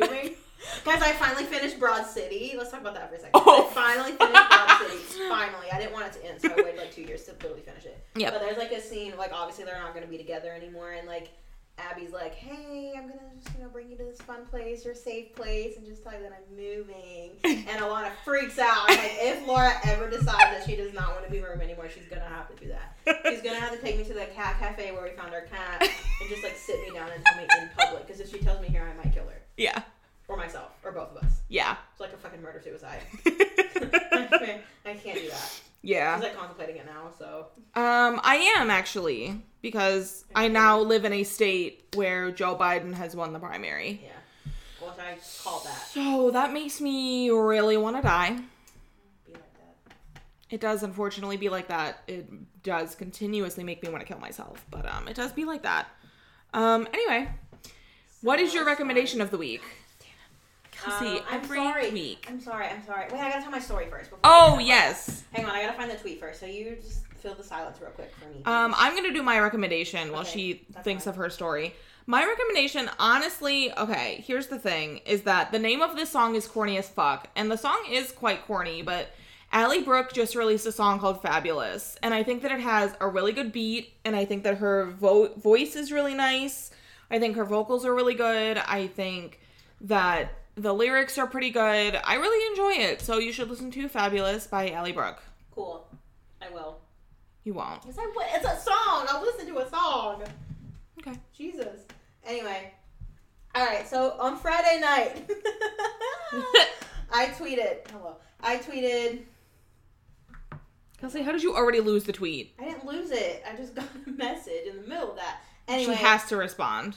Guys, I finally finished Broad City. Let's talk about that for a second. Oh. I finally finished Broad City. Finally. I didn't want it to end, so I waited like two years to literally finish it. Yeah. But there's like a scene, like obviously they're not going to be together anymore, and like Abbi's like, hey, I'm going to just, you know, bring you to this fun place your safe place and just tell you that I'm moving. And Ilana freaks out. Like, if Laura ever decides that she does not want to be him anymore, she's going to have to do that. She's going to have to take me to the cat cafe where we found our cat and just like sit me down and tell me in public. Because if she tells me here, I might kill her. Yeah. Or myself. Or both of us. Yeah. It's like a fucking murder suicide. I can't do that. yeah. She's like contemplating it now, so. Um, I am actually because I now live in a state where Joe Biden has won the primary. Yeah. Well, I call that. So that makes me really want to die. Be like that. It does unfortunately be like that. It does continuously make me want to kill myself, but um, it does be like that. Um, anyway, what is your So recommendation of the week? Kelsey, Um, I'm sorry. week. I'm sorry. I'm sorry. Wait, I gotta tell my story first. Before Oh yes. Hang on, I gotta find the tweet first. So you just fill the silence real quick for me. Um, I'm gonna do my recommendation while Okay, she thinks fine. of her story. My recommendation, honestly, okay, here's the thing, is that the name of this song is corny as fuck. And the song is quite corny, but Ally Brooke just released a song called Fabulous. And I think that it has a really good beat, and I think that her vo- voice is really nice. I think her vocals are really good. I think that the lyrics are pretty good. I really enjoy it. So you should listen to Fabulous by Ally Brooke. cool. I will. You won't. Yes, I will. It's a song. I'll listen to a song. Okay. Jesus. Anyway. All right. So on Friday night, I tweeted. Oh, Hello. I tweeted. Kelsey, how did you already lose the tweet? I didn't lose it. I just got a message in the middle of that. Anyway, She has to respond.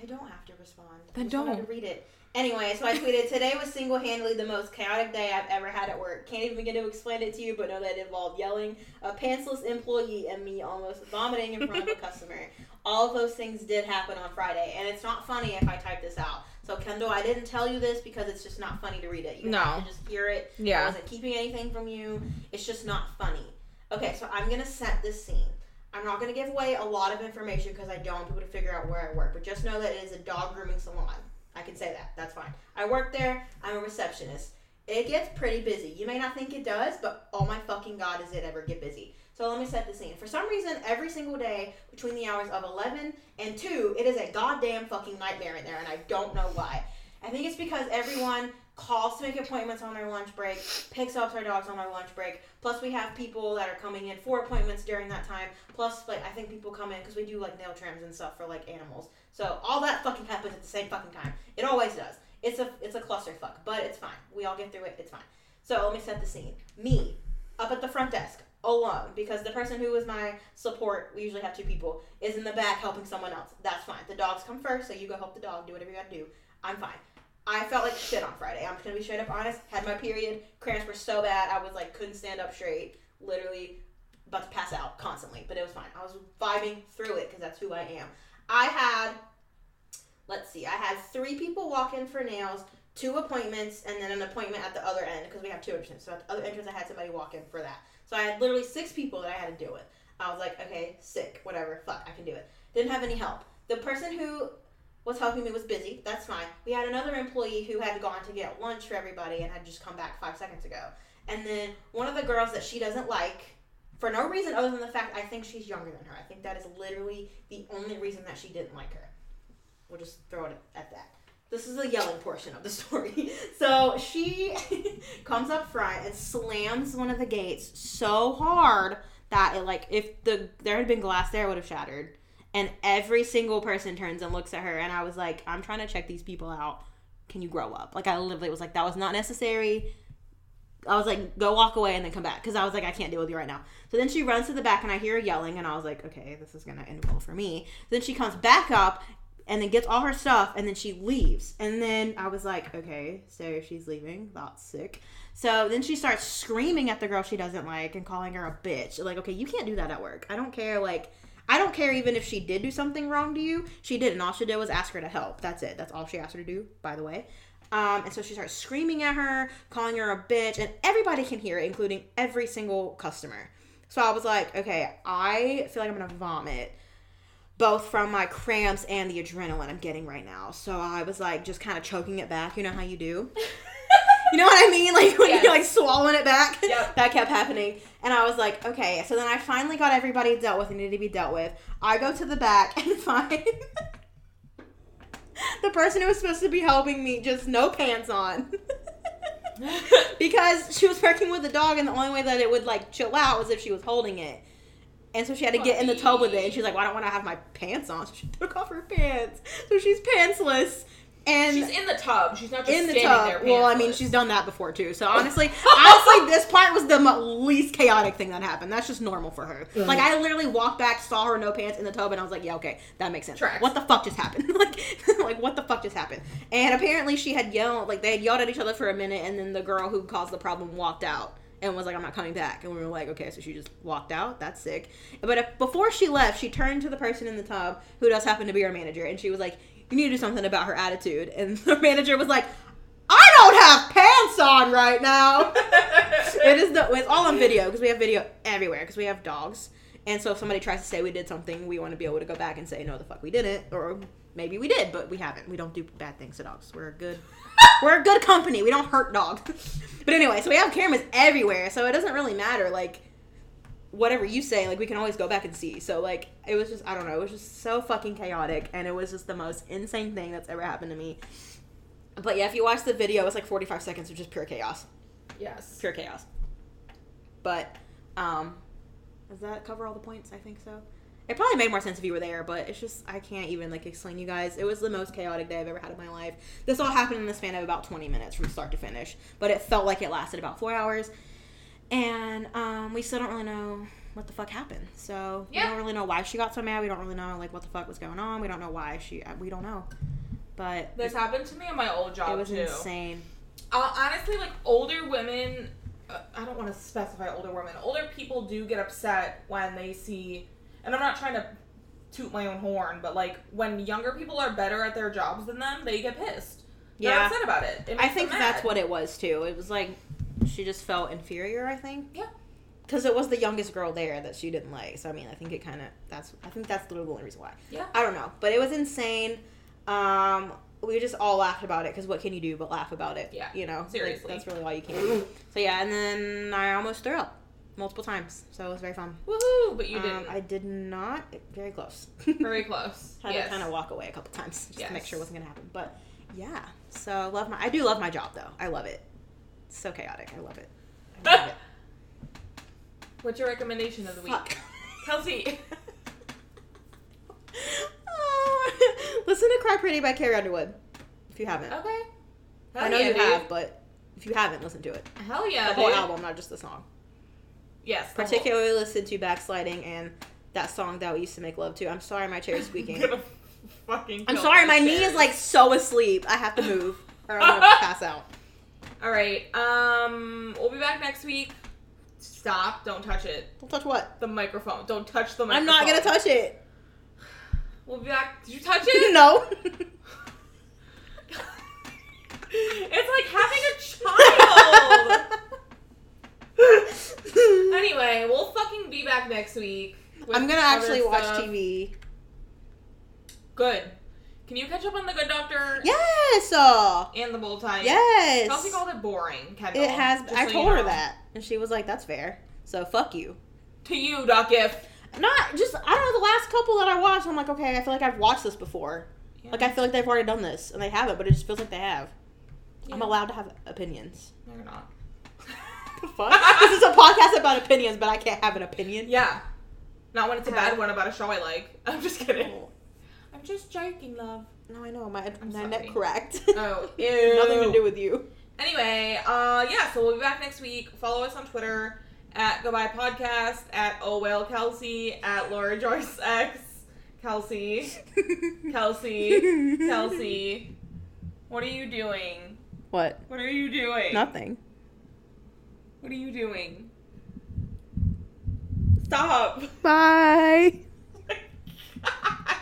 I don't have to respond. Then I just don't. to read it. Anyway, so I tweeted, today was single-handedly the most chaotic day I've ever had at work. Can't even begin to explain it to you, but know that it involved yelling, a pantsless employee, and me almost vomiting in front of a customer. All of those things did happen on Friday, and it's not funny if I type this out. So Kendall, I didn't tell you this because it's just not funny to read it. You No. have to just hear it. I Yeah. wasn't keeping anything from you. It's just not funny. Okay, so I'm gonna set this scene. I'm not gonna give away a lot of information because I don't want people to figure out where I work, but just know that it is a dog grooming salon. I can say that. That's fine. I work there. I'm a receptionist. It gets pretty busy. You may not think it does, but oh my fucking god, does it ever get busy? So let me set the scene. For some reason, every single day between the hours of 11 and 2, it is a goddamn fucking nightmare in there, and I don't know why. I think it's because everyone calls to make appointments on their lunch break, picks up their dogs on our lunch break. Plus, we have people that are coming in for appointments during that time. Plus, like I think people come in because we do like nail trims and stuff for like animals. So all that fucking happens at the same fucking time. It always does. It's a it's a clusterfuck, but it's fine. We all get through it. It's fine. So let me set the scene. Me up at the front desk alone because the person who was my support, we usually have two people, is in the back helping someone else. That's fine. The dogs come first, so you go help the dog, do whatever you gotta do. I'm fine. I felt like shit on Friday. I'm just gonna be straight up honest. Had my period. Cramps were so bad. I was like couldn't stand up straight. Literally about to pass out constantly. But it was fine. I was vibing through it because that's who I am. I had let's see, I had three people walk in for nails, two appointments, and then an appointment at the other end because we have two entrances. So at the other entrance, I had somebody walk in for that. So I had literally six people that I had to deal with. I was like, okay, sick, whatever, fuck, I can do it. Didn't have any help. The person who was helping me was busy. That's fine. We had another employee who had gone to get lunch for everybody and had just come back five seconds ago. And then one of the girls that she doesn't like, for no reason other than the fact I think she's younger than her. I think that is literally the only reason that she didn't like her. We'll just throw it at that. This is the yelling portion of the story. So she comes up front and slams one of the gates so hard that it like if the there had been glass there it would have shattered. And every single person turns and looks at her and I was like, I'm trying to check these people out. Can you grow up? Like I literally was like, that was not necessary. I was like, go walk away and then come back because I was like, I can't deal with you right now. So then she runs to the back and I hear her yelling and I was like, okay, this is gonna end well for me. Then she comes back up and then gets all her stuff and then she leaves. And then I was like, okay, so she's leaving. That's sick. So then she starts screaming at the girl she doesn't like and calling her a bitch. Like, okay, you can't do that at work. I don't care. Like, I don't care even if she did do something wrong to you. She didn't. All she did was ask her to help. That's it. That's all she asked her to do, by the way. Um, and so she starts screaming at her, calling her a bitch, and everybody can hear it, including every single customer. So I was like, okay, I feel like I'm gonna vomit both from my cramps and the adrenaline I'm getting right now. So I was like just kind of choking it back. You know how you do? you know what I mean? Like when Yes. you're like swallowing it back. Yep. That kept happening. And I was like, okay. So then I finally got everybody dealt with and needed to be dealt with. I go to the back and find the person who was supposed to be helping me just no pants on. because she was working with the dog and the only way that it would like chill out was if she was holding it. And so she had to get in the tub with it, and she's like, "Well, I don't want to have my pants on." So she took off her pants, so she's pantsless. And She's in the tub. She's not just in the tub. there. well, I mean, she's done that before too. So honestly, honestly, this part was the least chaotic thing that happened. That's just normal for her. Mm. Like I literally walked back, saw her no pants in the tub, and I was like, "Yeah, okay, that makes sense." Tracks. What the fuck just happened? like, like what the fuck just happened? And apparently, she had yelled, like they had yelled at each other for a minute, and then the girl who caused the problem walked out. And was like, I'm not coming back. And we were like, okay, so she just walked out. That's sick. But if, before she left, she turned to the person in the tub who does happen to be our manager. And she was like, you need to do something about her attitude. And the manager was like, I don't have pants on right now. it is the it's all on video because we have video everywhere because we have dogs. And so if somebody tries to say we did something, we want to be able to go back and say no, the fuck we didn't, or maybe we did, but we haven't. We don't do bad things to dogs. We're a good, we're a good company. We don't hurt dogs. but anyway, so we have cameras everywhere, so it doesn't really matter. Like whatever you say, like we can always go back and see. So like it was just I don't know, it was just so fucking chaotic, and it was just the most insane thing that's ever happened to me. But yeah, if you watch the video, it's like 45 seconds of just pure chaos. yes. Pure chaos. But, um, does that cover all the points? I think so. It probably made more sense if you were there, but it's just, I can't even, like, explain you guys. It was the most chaotic day I've ever had in my life. This all happened in the span of about 20 minutes from start to finish, but it felt like it lasted about four hours. And, um, we still don't really know what the fuck happened. So, we don't really know why she got so mad. We don't really know, like, what the fuck was going on. We don't know why she, uh, we don't know. But This happened to me in my old job it was too. insane. Uh, honestly, like older women, uh, I don't want to specify older women. Older people do get upset when they see, and I'm not trying to toot my own horn, but like when younger people are better at their jobs than them, they get pissed. They're Yeah. upset about it. It I think that's what it was too. It was like she just felt inferior. I think. Yeah. Because it was the youngest girl there that she didn't like. So I mean, I think it kind of that's. I think that's the only reason why. Yeah. I don't know, but it was insane. Um, we just all laughed about it because what can you do but laugh about it? Yeah, You know, Like, seriously. that's really all you can. do. So yeah, and then I almost threw up multiple times. So it was very fun. Woohoo! But you Um, didn't. I did not. Very close. Very close. Had yes. to kind of walk away a couple times just to make sure it wasn't gonna happen. But yeah, So I love my. I do love my job though. I love it. It's so chaotic. I love it. I love it. What's your recommendation of the week? Fuck. Kelsey. Oh, listen to "Cry Pretty" by Carrie Underwood. If you haven't, Okay. Hell I know yeah, you dude. have, but if you haven't, listen to it. Hell yeah, the whole dude. album, not just the song. Yes. the whole- Particularly listen to "Backsliding" and that song that we used to make love to. I'm sorry, my chair is squeaking. I'm sorry, my knee is like so asleep. I have to move, or I'm gonna pass out. All right. Um, we'll be back next week. Stop! Don't touch it. Don't touch what? The microphone. Don't touch the microphone. I'm not gonna touch it. We'll be back. Did you touch it? no. It's like having a child. anyway, we'll fucking be back next week. I'm gonna actually watch stuff. TV. Good. Can you catch up on the Good Doctor Yes. Uh, and the Bold Type? yes. Kelsey called it boring. Kendall, It has. I so told you her know. that, and she was like, "That's fair." So fuck you. To you, Doc If. Not just. I don't know. The last couple that I watched, I'm like, okay, I feel like I've watched this before. Like I feel like they've already done this, and they haven't, but it just feels like they have. I'm allowed to have opinions. No, you're not. The fuck? this is a podcast about opinions, but I can't have an opinion. Yeah. Not when it's a bad one about a show I like. I'm just kidding. I'm just joking, love. No, I know my I'm my neck cracked. Oh, ew. Nothing to do with you. Anyway, uh, yeah, so we'll be back next week. Follow us on Twitter at Goodbye Podcast, at Oh Well Kelsey, at Laura Joyce X, Kelsey, Kelsey, Kelsey. What are you doing? What? What are you doing? Nothing. What are you doing? Stop. Bye.